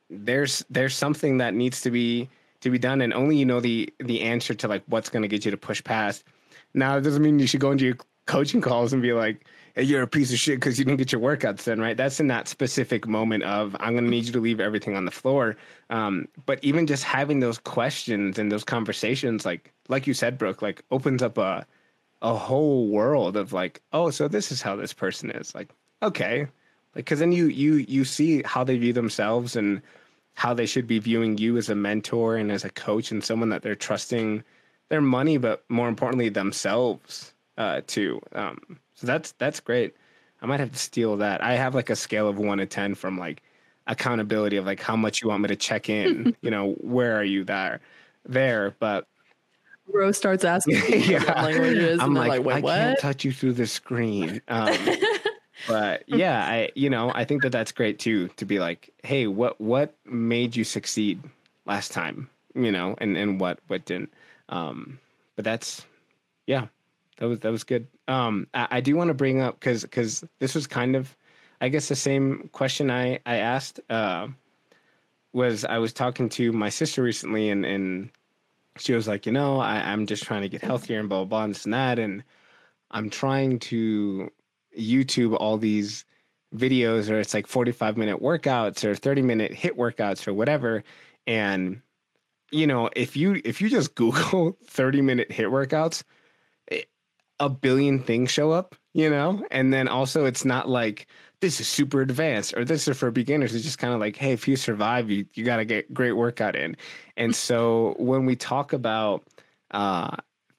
there's there's something that needs to be to be done, and only you know the the answer to like what's gonna get you to push past. Now, it doesn't mean you should go into your coaching calls and be like, hey, you're a piece of shit because you didn't get your workouts done, right? That's in that specific moment of, I'm going to need you to leave everything on the floor. Um, but even just having those questions and those conversations, like, like you said, Brooke, like opens up a, a whole world of like, oh, so this is how this person is. Like, okay. Like, cause then you, you, you see how they view themselves and how they should be viewing you as a mentor and as a coach and someone that they're trusting their money, but more importantly themselves uh, too. Um, so that's that's great. I might have to steal that. I have like a scale of one to ten from like accountability of like how much you want me to check in. you know, where are you there? There, but Rose starts asking me yeah, languages, I'm and like, like, "Wait, I can't touch you through the screen. Um, but yeah, I you know I think that that's great too to be like, hey, what what made you succeed last time, you know, and and what what didn't. Um, but that's yeah, that was that was good. Um, I, I do want to bring up because because this was kind of, I guess the same question I I asked. Uh, was I was talking to my sister recently and and she was like, you know, I, I'm just trying to get healthier and blah blah blah and this and that and I'm trying to YouTube all these videos or it's like 45 minute workouts or 30 minute HIIT workouts or whatever. And you know if you if you just google 30 minute HIIT workouts a billion things show up you know? And then also it's not like this is super advanced or this is for beginners. It's just kind of like hey if you survive you you got to get great workout in. And so when we talk about uh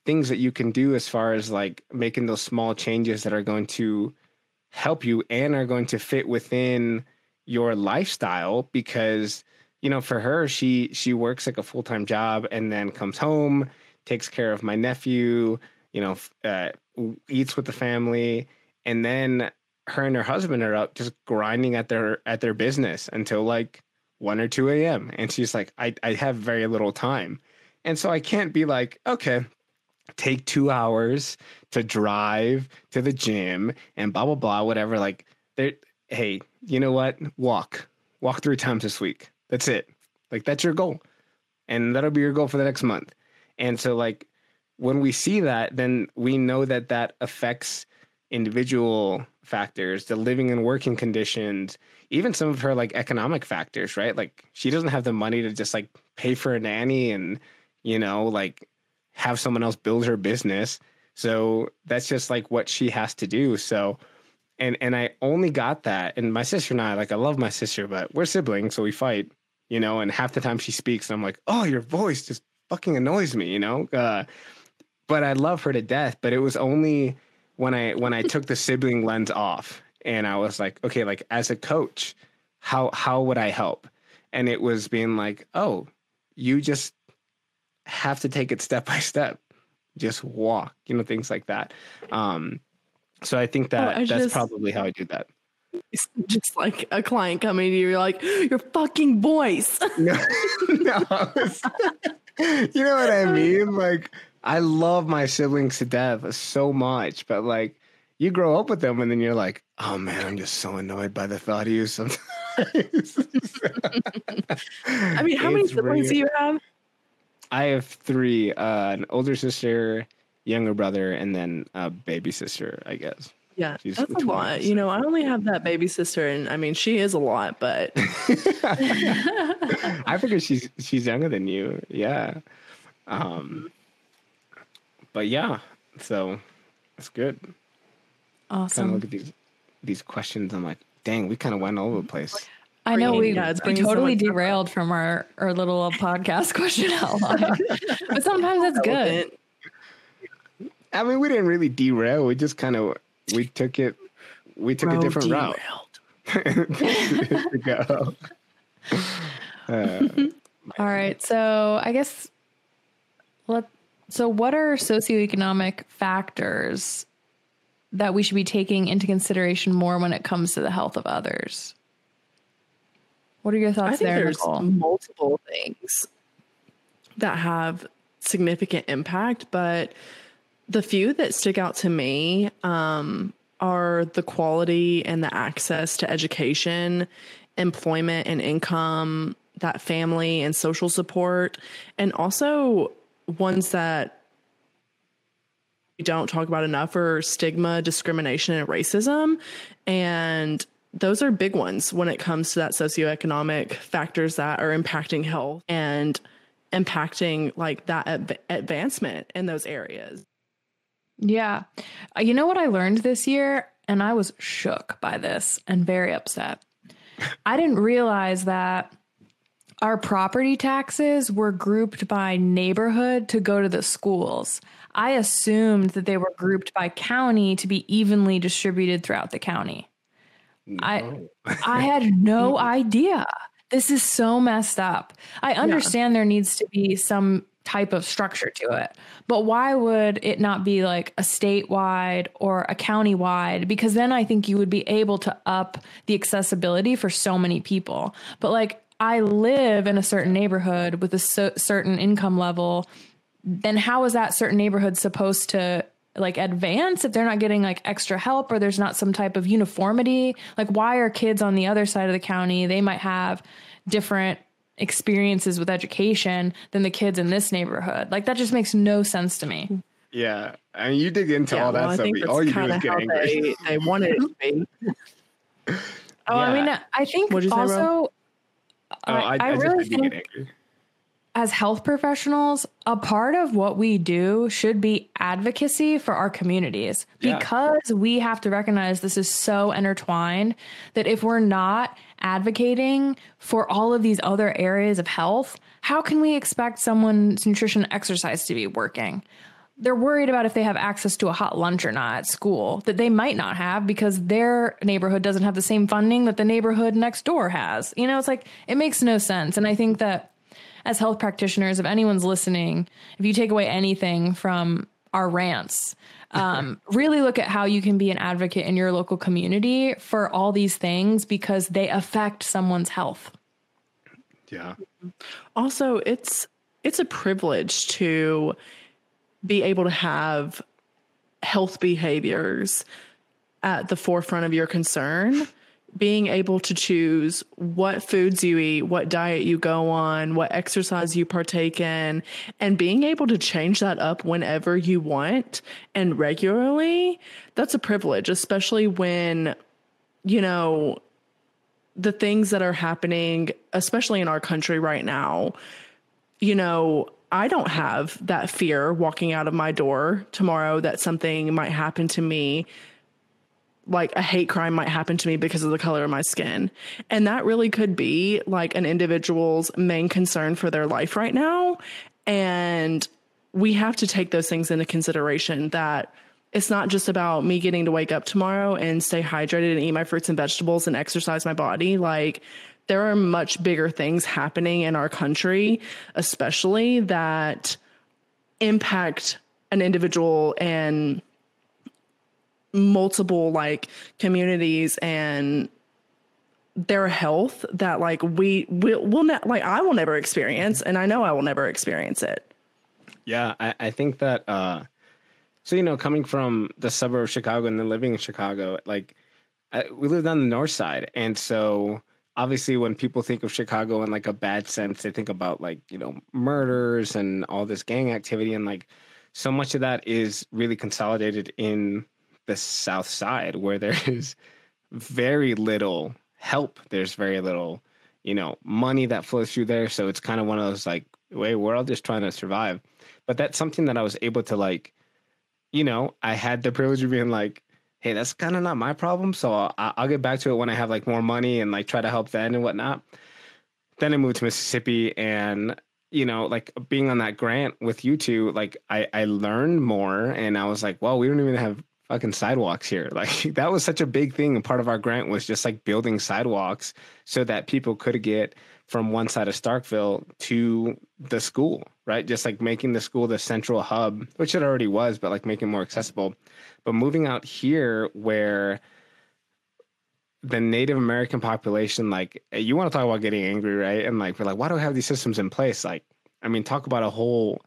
things that you can do as far as like making those small changes that are going to help you and are going to fit within your lifestyle because you know for her she she works like a full-time job and then comes home takes care of my nephew you know uh, eats with the family and then her and her husband are up just grinding at their at their business until like 1 or 2 a.m and she's like I, I have very little time. And so i can't be like okay take two hours to drive to the gym and blah blah blah whatever like hey you know what? Walk. Walk three times this week. That's it. Like that's your goal. And that'll be your goal for the next month. And so like when we see that then we know that that affects individual factors the living and working conditions even some of her like economic factors right? Like she doesn't have the money to just like pay for a nanny and you know like have someone else build her business. So that's just like what she has to do. So and and I only got that and my sister and I like I love my sister, but we're siblings, so we fight, you know, and half the time she speaks and I'm like, "Oh, your voice just fucking annoys me," you know? Uh but I love her to death, but it was only when I when I took the sibling lens off and I was like, okay, like as a coach, how how would I help? And it was being like, "Oh, you just have to take it step by step. Just walk, you know, things like that. Um, so I think that Oh, I that's just- probably how I do that. It's just like a client coming to you, you're like, your fucking voice. No, no. it's- you know what I mean? Like, I love my siblings to death so much, but like, you grow up with them and then you're like, oh man, I'm just so annoyed by the thought of you sometimes. I mean, how many siblings really- do you have? I have three: uh, an older sister, younger brother, and then a baby sister. I guess. Yeah, She's that's a lot. You know, I only have that baby sister, and I mean, she is a lot, but I figure she's she's younger than you. Yeah. Um. But yeah, so that's good. Kind of look at these these questions. I'm like, dang, we kind of went all over the place. I know we, Yeah, it's we totally derailed from our, our little podcast question outline. but sometimes that's good. I mean, we didn't really derail. We just kind of we took it. We took a different route. derailed. to go. Uh, All right. So I guess let so what are socioeconomic factors that we should be taking into consideration more when it comes to the health of others? What are your thoughts I think there, there's Nicole? multiple things that have significant impact, but the few that stick out to me um, are the quality and the access to education, employment and income, that family and social support, and also ones that we don't talk about enough are stigma, discrimination, and racism. And those are big ones when it comes to that socioeconomic factors that are impacting health and impacting like that adv- advancement in those areas. Yeah. Uh, You know what I learned this year? And I was shook by this and very upset. I didn't realize that our property taxes were grouped by neighborhood to go to the schools. I assumed that they were grouped by county to be evenly distributed throughout the county. I I had no idea. This is so messed up. I understand there needs to be some type of structure to it. But why would it not be like a statewide or a county-wide? Because then I think you would be able to up the accessibility for so many people. But like I live in a certain neighborhood with a so- certain income level, then how is that certain neighborhood supposed to like advance if they're not getting like extra help or there's not some type of uniformity? Like why are kids on the other side of the county they might have different experiences with education than the kids in this neighborhood. Like that just makes no sense to me. Yeah, I mean, you dig into Yeah, all that well, I stuff. think All you do is get angry. they, they wanted it to be. Oh, I mean, I think What'd say, Ro? also, Oh, I, I, I, just really get think angry. As health professionals, a part of what we do should be advocacy for our communities Yeah. because we have to recognize this is so intertwined that if we're not advocating for all of these other areas of health, how can we expect someone's nutrition exercise to be working? They're worried about if they have access to a hot lunch or not at school that they might not have because their neighborhood doesn't have the same funding that the neighborhood next door has. You know, it's like it makes no sense. And I think that as health practitioners, if anyone's listening, if you take away anything from our rants, um, really look at how you can be an advocate in your local community for all these things because they affect someone's health. Yeah, Also, it's it's a privilege to be able to have health behaviors at the forefront of your concern. Being able to choose what foods you eat, what diet you go on, what exercise you partake in, and being able to change that up whenever you want and regularly, that's a privilege, especially when, you know, the things that are happening, especially in our country right now, you know, I don't have that fear walking out of my door tomorrow that something might happen to me, like a hate crime might happen to me because of the color of my skin. And that really could be like an individual's main concern for their life right now. And we have to take those things into consideration that it's not just about me getting to wake up tomorrow and stay hydrated and eat my fruits and vegetables and exercise my body. Like, there are much bigger things happening in our country, especially that impact an individual and multiple like communities and their health that like we will will not like I will never experience and I know I will never experience it. yeah. I, I think that. uh So you know, coming from the suburb of Chicago and then living in Chicago, like I, we lived on the north side, and so obviously when people think of Chicago in like a bad sense, they think about like you know murders and all this gang activity, and like so much of that is really consolidated in the south side where there is very little help. There's very little, you know, money that flows through there. So it's kind of one of those like, wait, we're all just trying to survive. But that's something that I was able to like, you know, I had the privilege of being like, hey, that's kind of not my problem. So I'll, I'll get back to it when I have like more money and like try to help then and whatnot. Then I moved to Mississippi and you know, like being on that grant with you two, like I, I learned more and I was like, well, we don't even have fucking sidewalks here. Like that was such a big thing. And part of our grant was just like building sidewalks so that people could get from one side of Starkville to the school, right? Just like making the school the central hub, which it already was, but like making more accessible. But moving out here where the Native American population, like eh, you want to talk about getting angry, right? And like we're like, why do we have these systems in place? Like, I mean, talk about a whole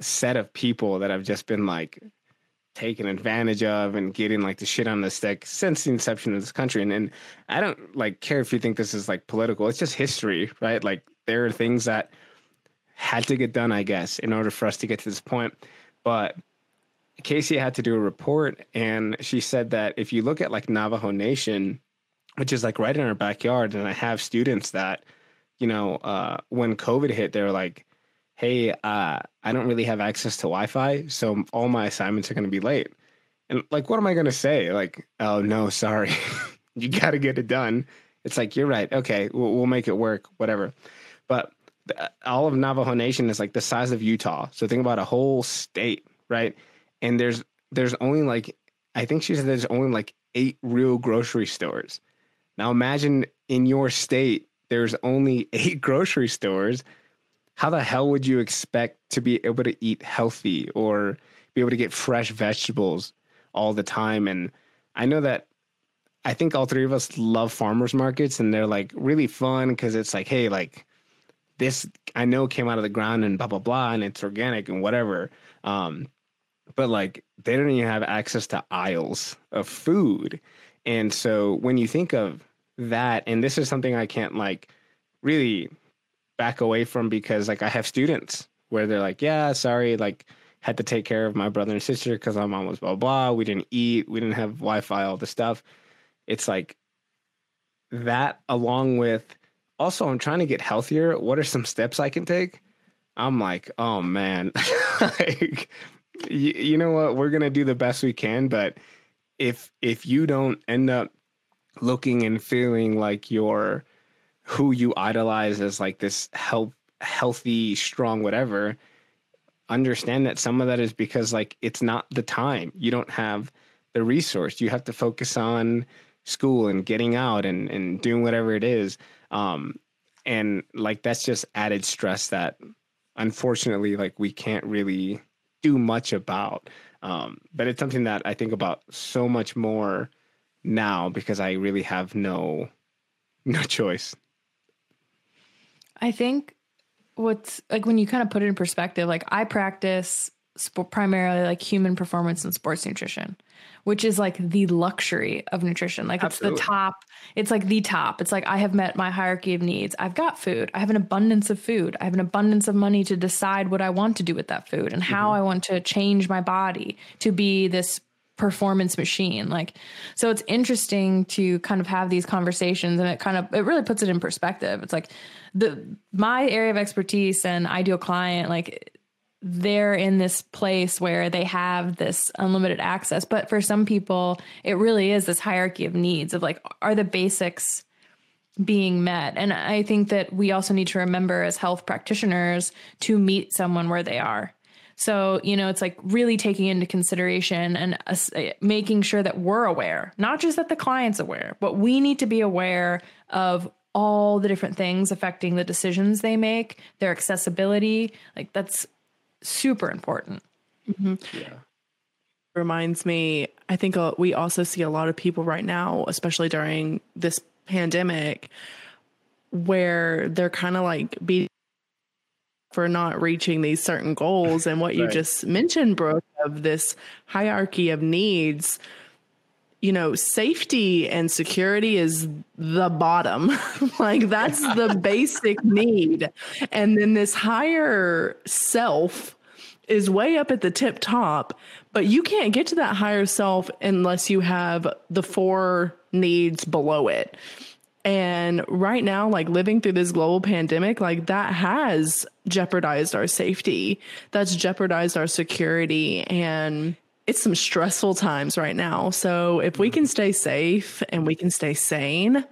set of people that have just been like taken advantage of and getting like the shit on the stick since the inception of this country. And, and I don't like care if you think this is like political. It's just history, right? Like there are things that had to get done, I guess, in order for us to get to this point. But Casey had to do a report, and she said that if you look at like Navajo Nation, which is like right in our backyard, and I have students that, you know, uh, when COVID hit, they were like, "Hey, uh, I don't really have access to Wi-Fi, so all my assignments are going to be late." And like, what am I going to say? Like, oh no, sorry, you got to get it done. It's like you're right. Okay, we'll, we'll make it work. Whatever. But the, all of Navajo Nation is like the size of Utah. So think about a whole state, right? And there's there's only like I think she said there's only like eight real grocery stores. Now imagine in your state there's only eight grocery stores. How the hell would you expect to be able to eat healthy or be able to get fresh vegetables all the time? And I know that I think all three of us love farmers markets and they're like really fun because it's like, hey, like this I know came out of the ground and blah blah blah and it's organic and whatever. Um, but like they don't even have access to aisles of food. And so when you think of that, and this is something I can't like really back away from because like I have students where they're like, yeah, sorry, like had to take care of my brother and sister because my mom was blah, blah. We didn't eat, we didn't have Wi-Fi, all the stuff. It's like that along with also I'm trying to get healthier. What are some steps I can take? I'm like, oh man, like you, you know what? We're gonna do the best we can, but if if you don't end up looking and feeling like you're who you idolize as like this help healthy strong whatever understand that some of that is because like it's not the time you don't have the resource you have to focus on school and getting out and and doing whatever it is um and like that's just added stress that unfortunately like we can't really do much about. Um, but it's something that I think about so much more now because I really have no no choice. I think what's like when you kind of put it in perspective, like I practice sport, primarily like human performance and sports nutrition which is like the luxury of nutrition. Like Absolutely. it's the top. It's like the top. It's like I have met my hierarchy of needs. I've got food. I have an abundance of food. I have an abundance of money to decide what I want to do with that food and how mm-hmm. I want to change my body to be this performance machine like so it's interesting to kind of have these conversations and it kind of it really puts it in perspective it's like the my area of expertise and ideal client like they're in this place where they have this unlimited access. But for some people, it really is this hierarchy of needs of like, are the basics being met? And I think that we also need to remember as health practitioners to meet someone where they are. So, you know, it's like really taking into consideration and uh, making sure that we're aware, not just that the client's aware, but we need to be aware of all the different things affecting the decisions they make, their accessibility. Like, that's super important. Mm-hmm. Yeah. Reminds me, I think uh, we also see a lot of people right now, especially during this pandemic, where they're kind of like being for not reaching these certain goals. And what right. you just mentioned, Brooke, of this hierarchy of needs, you know, safety and security is the bottom. like that's the basic need. And then this higher self is way up at the tip top, but you can't get to that higher self unless you have the four needs below it. And right now, like living through this global pandemic, like that has jeopardized our safety. That's jeopardized our security. And it's some stressful times right now. So if we can stay safe and we can stay sane,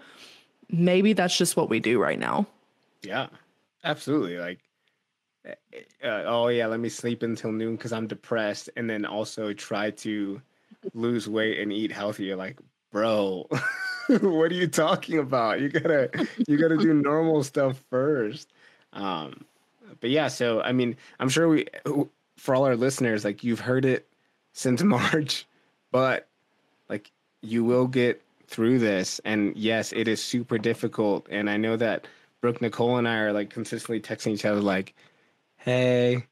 maybe that's just what we do right now. Yeah, absolutely. Like, uh, oh yeah, let me sleep until noon because I'm depressed, and then also try to lose weight and eat healthier. Like, bro, what are you talking about? You gotta you gotta do normal stuff first. Um, but yeah, so I mean, I'm sure we for all our listeners, like you've heard it since March, but like you will get through this. And yes, it is super difficult. And I know that Brooke Nicole and I are like consistently texting each other, like, hey,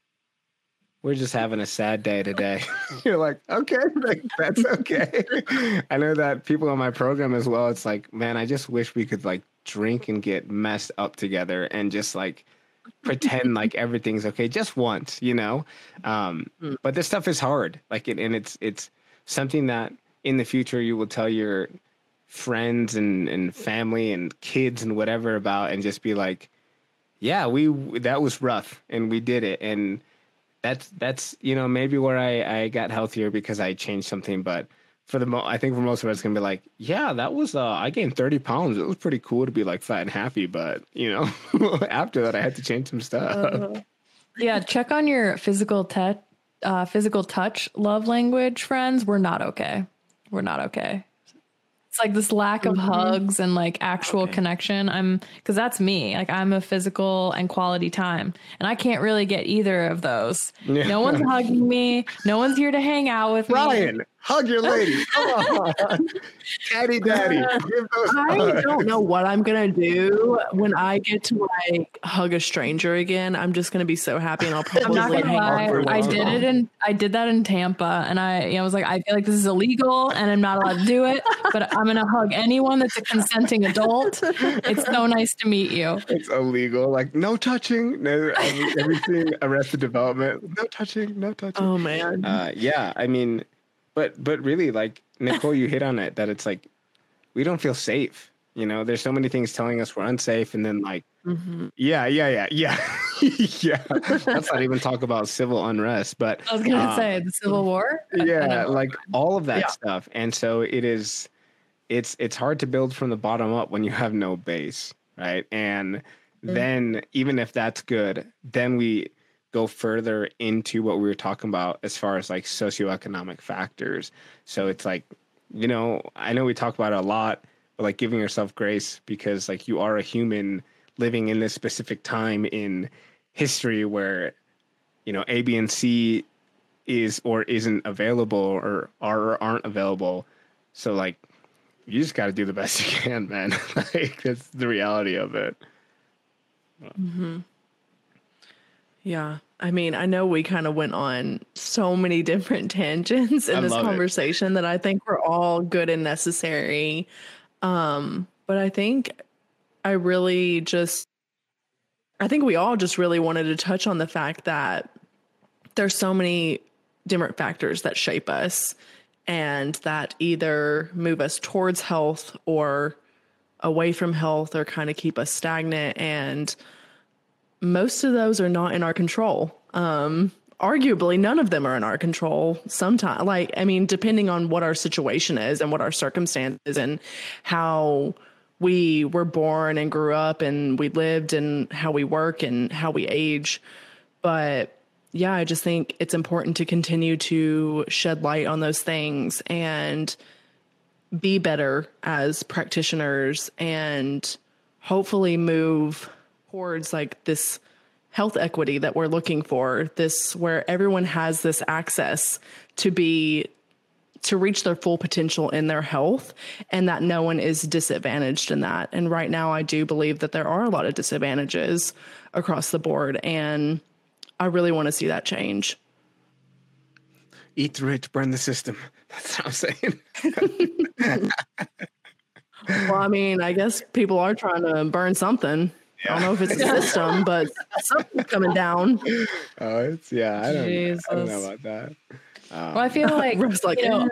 we're just having a sad day today. You're like, okay, like, that's okay. I know that people on my program as well, it's like, man, I just wish we could like drink and get messed up together and just like pretend like everything's okay just once, you know. Um, mm. But this stuff is hard, like, it, and it's it's something that in the future you will tell your friends and and family and kids and whatever about, and just be like, yeah, we that was rough, and we did it, and that's that's you know maybe where I I got healthier because I changed something, but for the mo- I think for most of us, it's gonna be like, yeah, that was uh, I gained thirty pounds. It was pretty cool to be like fat and happy, but you know, after that, I had to change some stuff. Uh, yeah, check on your physical touch, uh, physical touch love language, friends. We're not okay. We're not okay. It's like this lack of mm-hmm. hugs and like actual Okay. connection. I'm because that's me. Like I'm a physical and quality time, and I can't really get either of those. Yeah. No one's hugging me. No one's here to hang out with me. Ryan, hug your lady. Come on. Caddy daddy. Give those I hugs. don't know what I'm gonna do when I get to like hug a stranger again. I'm just gonna be so happy, and I'll probably I'm not gonna hang out lie. for a I while. did it in I did that in Tampa, and I you know, was like, I feel like this is illegal, and I'm not allowed to do it. But I'm gonna hug anyone that's a consenting adult. It's so nice to meet you. It's illegal. Like no touching. No every- everything arrested development. No touching. No touching. Oh man. Uh, yeah, I mean, but but really, like Nicole, you hit on it that it's like we don't feel safe. You know, there's so many things telling us we're unsafe, and then like, Mhm. yeah, yeah, yeah, yeah, yeah. Let's not even talk about civil unrest, but I was gonna um, say the Civil War. Yeah, like all of that Yeah. stuff, and so it is. It's it's hard to build from the bottom up when you have no base, right? And then even if that's good, then we go further into what we were talking about as far as like socioeconomic factors. So it's like, you know, I know we talk about it a lot, but like giving yourself grace because like you are a human living in this specific time in history where, you know, A, B, and C is or isn't available or are or aren't available. So like you just got to do the best you can, man. like that's the reality of it. Hmm. Yeah. I mean, I know we kind of went on so many different tangents in I this love it. conversation that I think were all good and necessary. Um, but I think I really just I think we all just really wanted to touch on the fact that there's so many different factors that shape us and that either move us towards health or away from health or kind of keep us stagnant and most of those are not in our control. Um, arguably, none of them are in our control. Sometimes, like, I mean, depending on what our situation is and what our circumstances and how we were born and grew up and we lived and how we work and how we age. But yeah, I just think it's important to continue to shed light on those things and be better as practitioners and hopefully move towards like this health equity that we're looking for this where everyone has this access to be to reach their full potential in their health and that no one is disadvantaged in that and right now i do believe that there are a lot of disadvantages across the board and i really want to see that change Eat the rich, burn the system. That's what I'm saying. well i mean i guess people are trying to burn something i don't know if it's a system but something's coming down Oh, it's yeah. I don't, I don't know about that. Well, I feel like, like, you know, "Eh."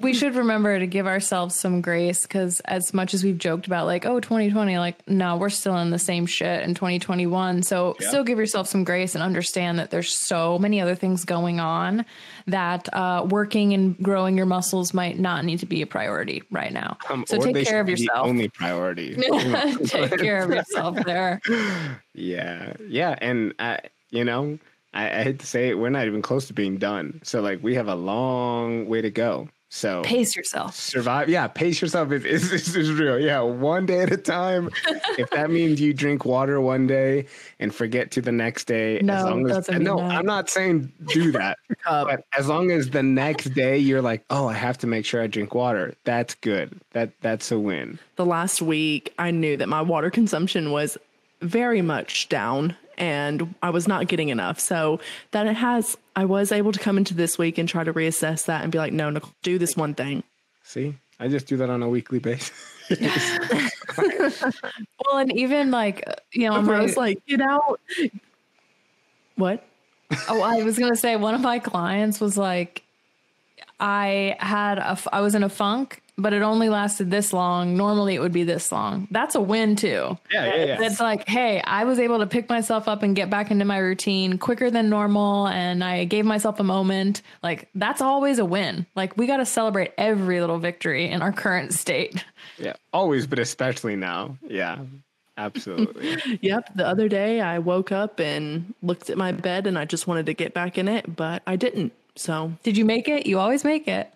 We should remember to give ourselves some grace because as much as we've joked about like, oh, 2020, like, no, we're still in the same shit in 2021. So Yeah. still give yourself some grace and understand that there's so many other things going on that uh, working and growing your muscles might not need to be a priority right now. Um, so take care of yourself. Only priority. take care of yourself there. yeah, yeah, and I, you know, I, I hate to say it, we're not even close to being done. So like, we have a long way to go. So Pace yourself. survive. Yeah, pace yourself. Is is is real. Yeah, one day at a time. if that means you drink water one day and forget to the next day, No, as long as no, that. I'm not saying do that. But as long as the next day you're like, oh, I have to make sure I drink water. That's good. That that's a win. the last week, I knew that my water consumption was very much down and I was not getting enough. So that it has, I was able to come into this week and try to reassess that and be like, no, Nicole, do this one thing. See, I just do that on a weekly basis. Well, and even like, you know, I my, was like, get out. What? Oh, I was gonna say one of my clients was like, I had a, I was in a funk, but it only lasted this long. Normally, it would be this long. That's a win too. Yeah, yeah, yeah. It's like, hey, I was able to pick myself up and get back into my routine quicker than normal, and I gave myself a moment. Like that's always a win. Like we got to celebrate every little victory in our current state. Yeah, always, but especially now. Yeah, absolutely. Yep. The other day, I woke up and looked at my bed and I just wanted to get back in it, but I didn't. So Did you make it? You always make it.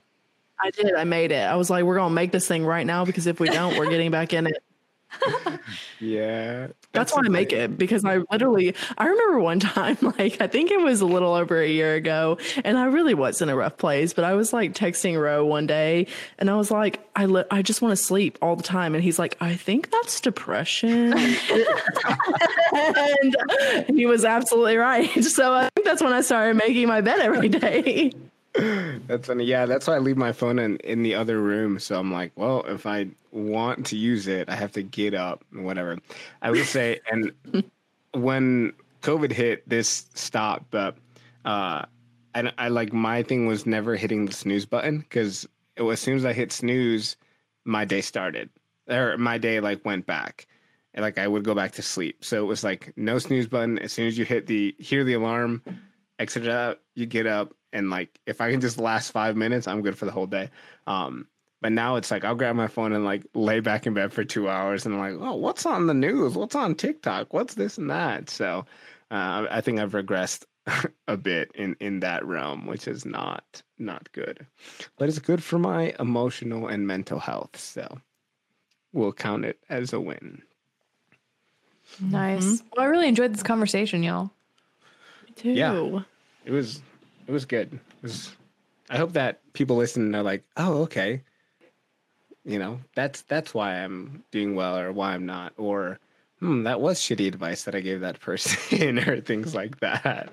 I did. I made it. I was like, we're gonna make this thing right now because if we don't, we're getting back in it. Yeah. That's why I make it because I literally I remember one time like I think it was a little over a year ago and I really was in a rough place but I was like texting Ro one day and I was like I li- I just want to sleep all the time and he's like I think that's depression and he was absolutely right so I think that's when I started making my bed every day That's funny. Yeah, that's why I leave my phone in, in the other room. So I'm like, well, if I want to use it, I have to get up and whatever. I would say, and when COVID hit, this stopped. But uh, I, I like my thing was never hitting the snooze button because as soon as I hit snooze, my day started or my day like went back. And like I would go back to sleep. So it was like no snooze button. As soon as you hit the hear the alarm, exit it out, you get up, and like if I can just last five minutes, I'm good for the whole day. Um, but now it's like I'll grab my phone and like lay back in bed for two hours, and I'm like, oh, what's on the news? What's on TikTok? What's this and that? So uh, I think I've regressed a bit in in that realm, which is not not good, but it's good for my emotional and mental health. So we'll count it as a win. Nice. Well, I really enjoyed this conversation, y'all. too. Yeah. It was it was good. It was I hope that people listen and are like, oh, okay. You know, that's that's why I'm doing well or why I'm not. Or hmm, that was shitty advice that I gave that person or things like that.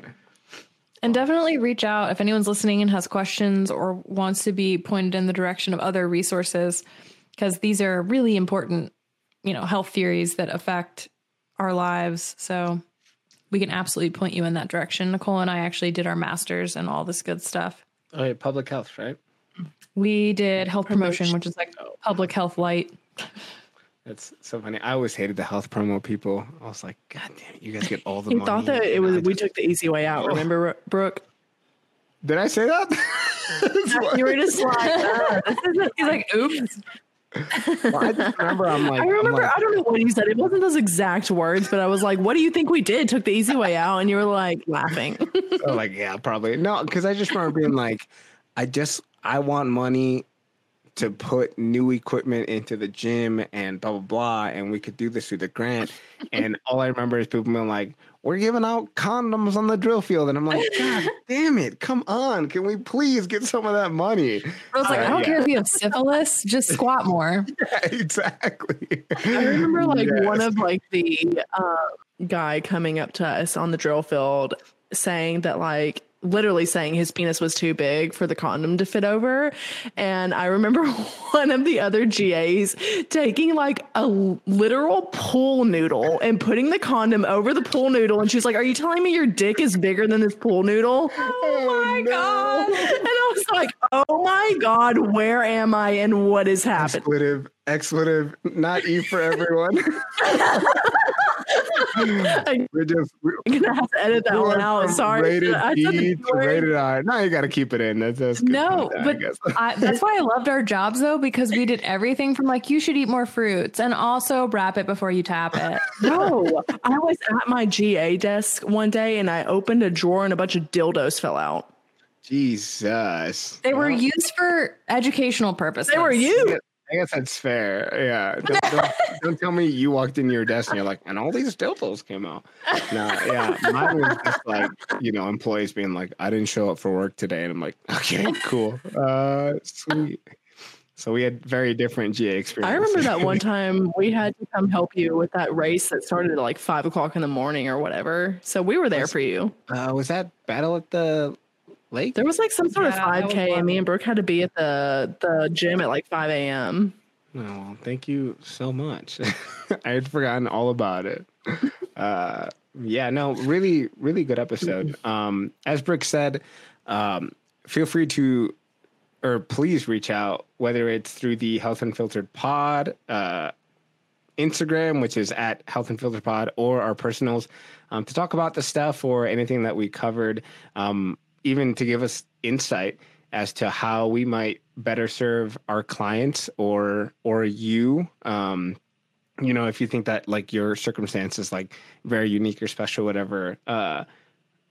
And definitely reach out if anyone's listening and has questions or wants to be pointed in the direction of other resources, because these are really important, you know, health theories that affect our lives. So we can absolutely point you in that direction. Nicole and I actually did our masters and all this good stuff. Oh yeah, public health, right? We did health promotion, which is like public health light. That's so funny. I always hated the health promo people. I was like, God damn it, you guys get all the He money. thought that it was I we took the easy way out. Remember, Brooke? Did I say that? You were just like, uh, He's like, oops. Well, I just remember I'm like, I remember. like, I don't know what you said. It wasn't those exact words, but I was like, "What do you think we did? Took the easy way out?" And you were like laughing. Oh, like yeah, probably no, because I just remember being like, I just I want money to put new equipment into the gym and blah blah blah, and we could do this through the grant. And all I remember is people being like, "We're giving out condoms on the drill field," and I'm like, God damn it, come on, can we please get some of that money? I was like, I don't Yeah. care if you have syphilis, just squat more. Yeah, exactly. I remember like one of like the um, guy coming up to us on the drill field saying that like literally saying his penis was too big for the condom to fit over. And i remember one of the other gas taking like a literal pool noodle and putting the condom over the pool noodle. And she was like are you telling me your dick is bigger than this pool noodle? Oh my oh God. and i was like oh my god where am i and what is happening? Expletive, expletive, not E for everyone. We're just we- I'm gonna have to edit that one went out. from Sorry. Rated I said E the to word. rated R. No, you got to keep it in. That's, that's No, content, I but. I, that's why I loved our jobs though, because we did everything from like you should eat more fruits and also wrap it before you tap it. No, I was at my GA desk one day and I opened a drawer and a bunch of dildos fell out. Jesus. They were used for educational purposes. They were you. I guess that's fair. Yeah. Don't, don't, don't tell me you walked in your desk and you're like, and all these dildos came out. No, yeah. Mine was just like, you know, employees being like, I didn't show up for work today. And I'm like, okay, cool. Uh, sweet. So we had very different GA experiences. I remember that one time we had to come help you with that race that started at like five o'clock in the morning or whatever. So we were there for you. Uh, was that battle at the lake? There was like some sort Yeah, of 5K, and me and Brooke had to be at the the gym at like 5 a.m. Oh, thank you so much. I had forgotten all about it. Uh, yeah, no, really, really good episode. Um, as Brooke said, um, feel free to, or please reach out, whether it's through the Health Unfiltered Pod, uh, Instagram, which is at Health Unfiltered Pod, or our personals, um, to talk about the stuff or anything that we covered, um, even to give us insight as to how we might better serve our clients or or you. Um, you know, if you think that like your circumstance is like very unique or special, whatever. Uh,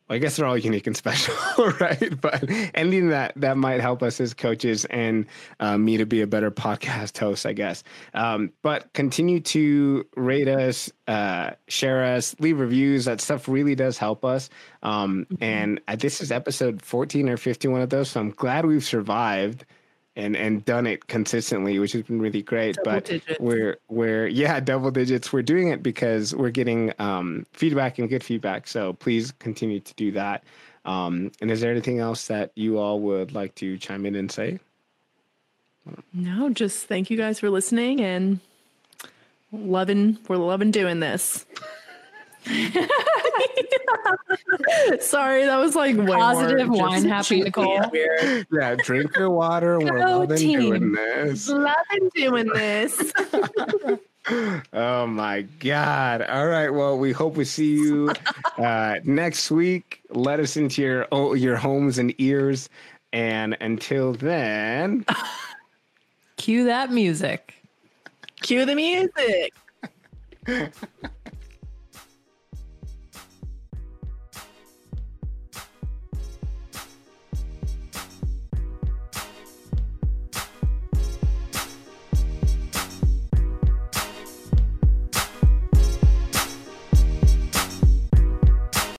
I guess they're all unique and special, right? But anything that that might help us as coaches and uh, me to be a better podcast host, I guess. Um, but continue to rate us, uh, share us, leave reviews. That stuff really does help us. Um, mm-hmm. And uh, this is episode 14 or 51 of those, so I'm glad we've survived and and done it consistently, which has been really great. Double but digits. we're we're yeah, double digits. We're doing it because we're getting um, feedback and good feedback. So please continue to do that. Um, and is there anything else that you all would like to chime in and say? No, just thank you guys for listening and loving. We're loving doing this. Sorry, that was like positive wine happy Nicole. Yeah, drink your water. We're loving doing this. Loving doing this. oh my god! All right, well, we hope we see you uh, next week. Let us into your oh, your homes and ears, and until then, cue that music. Cue the music.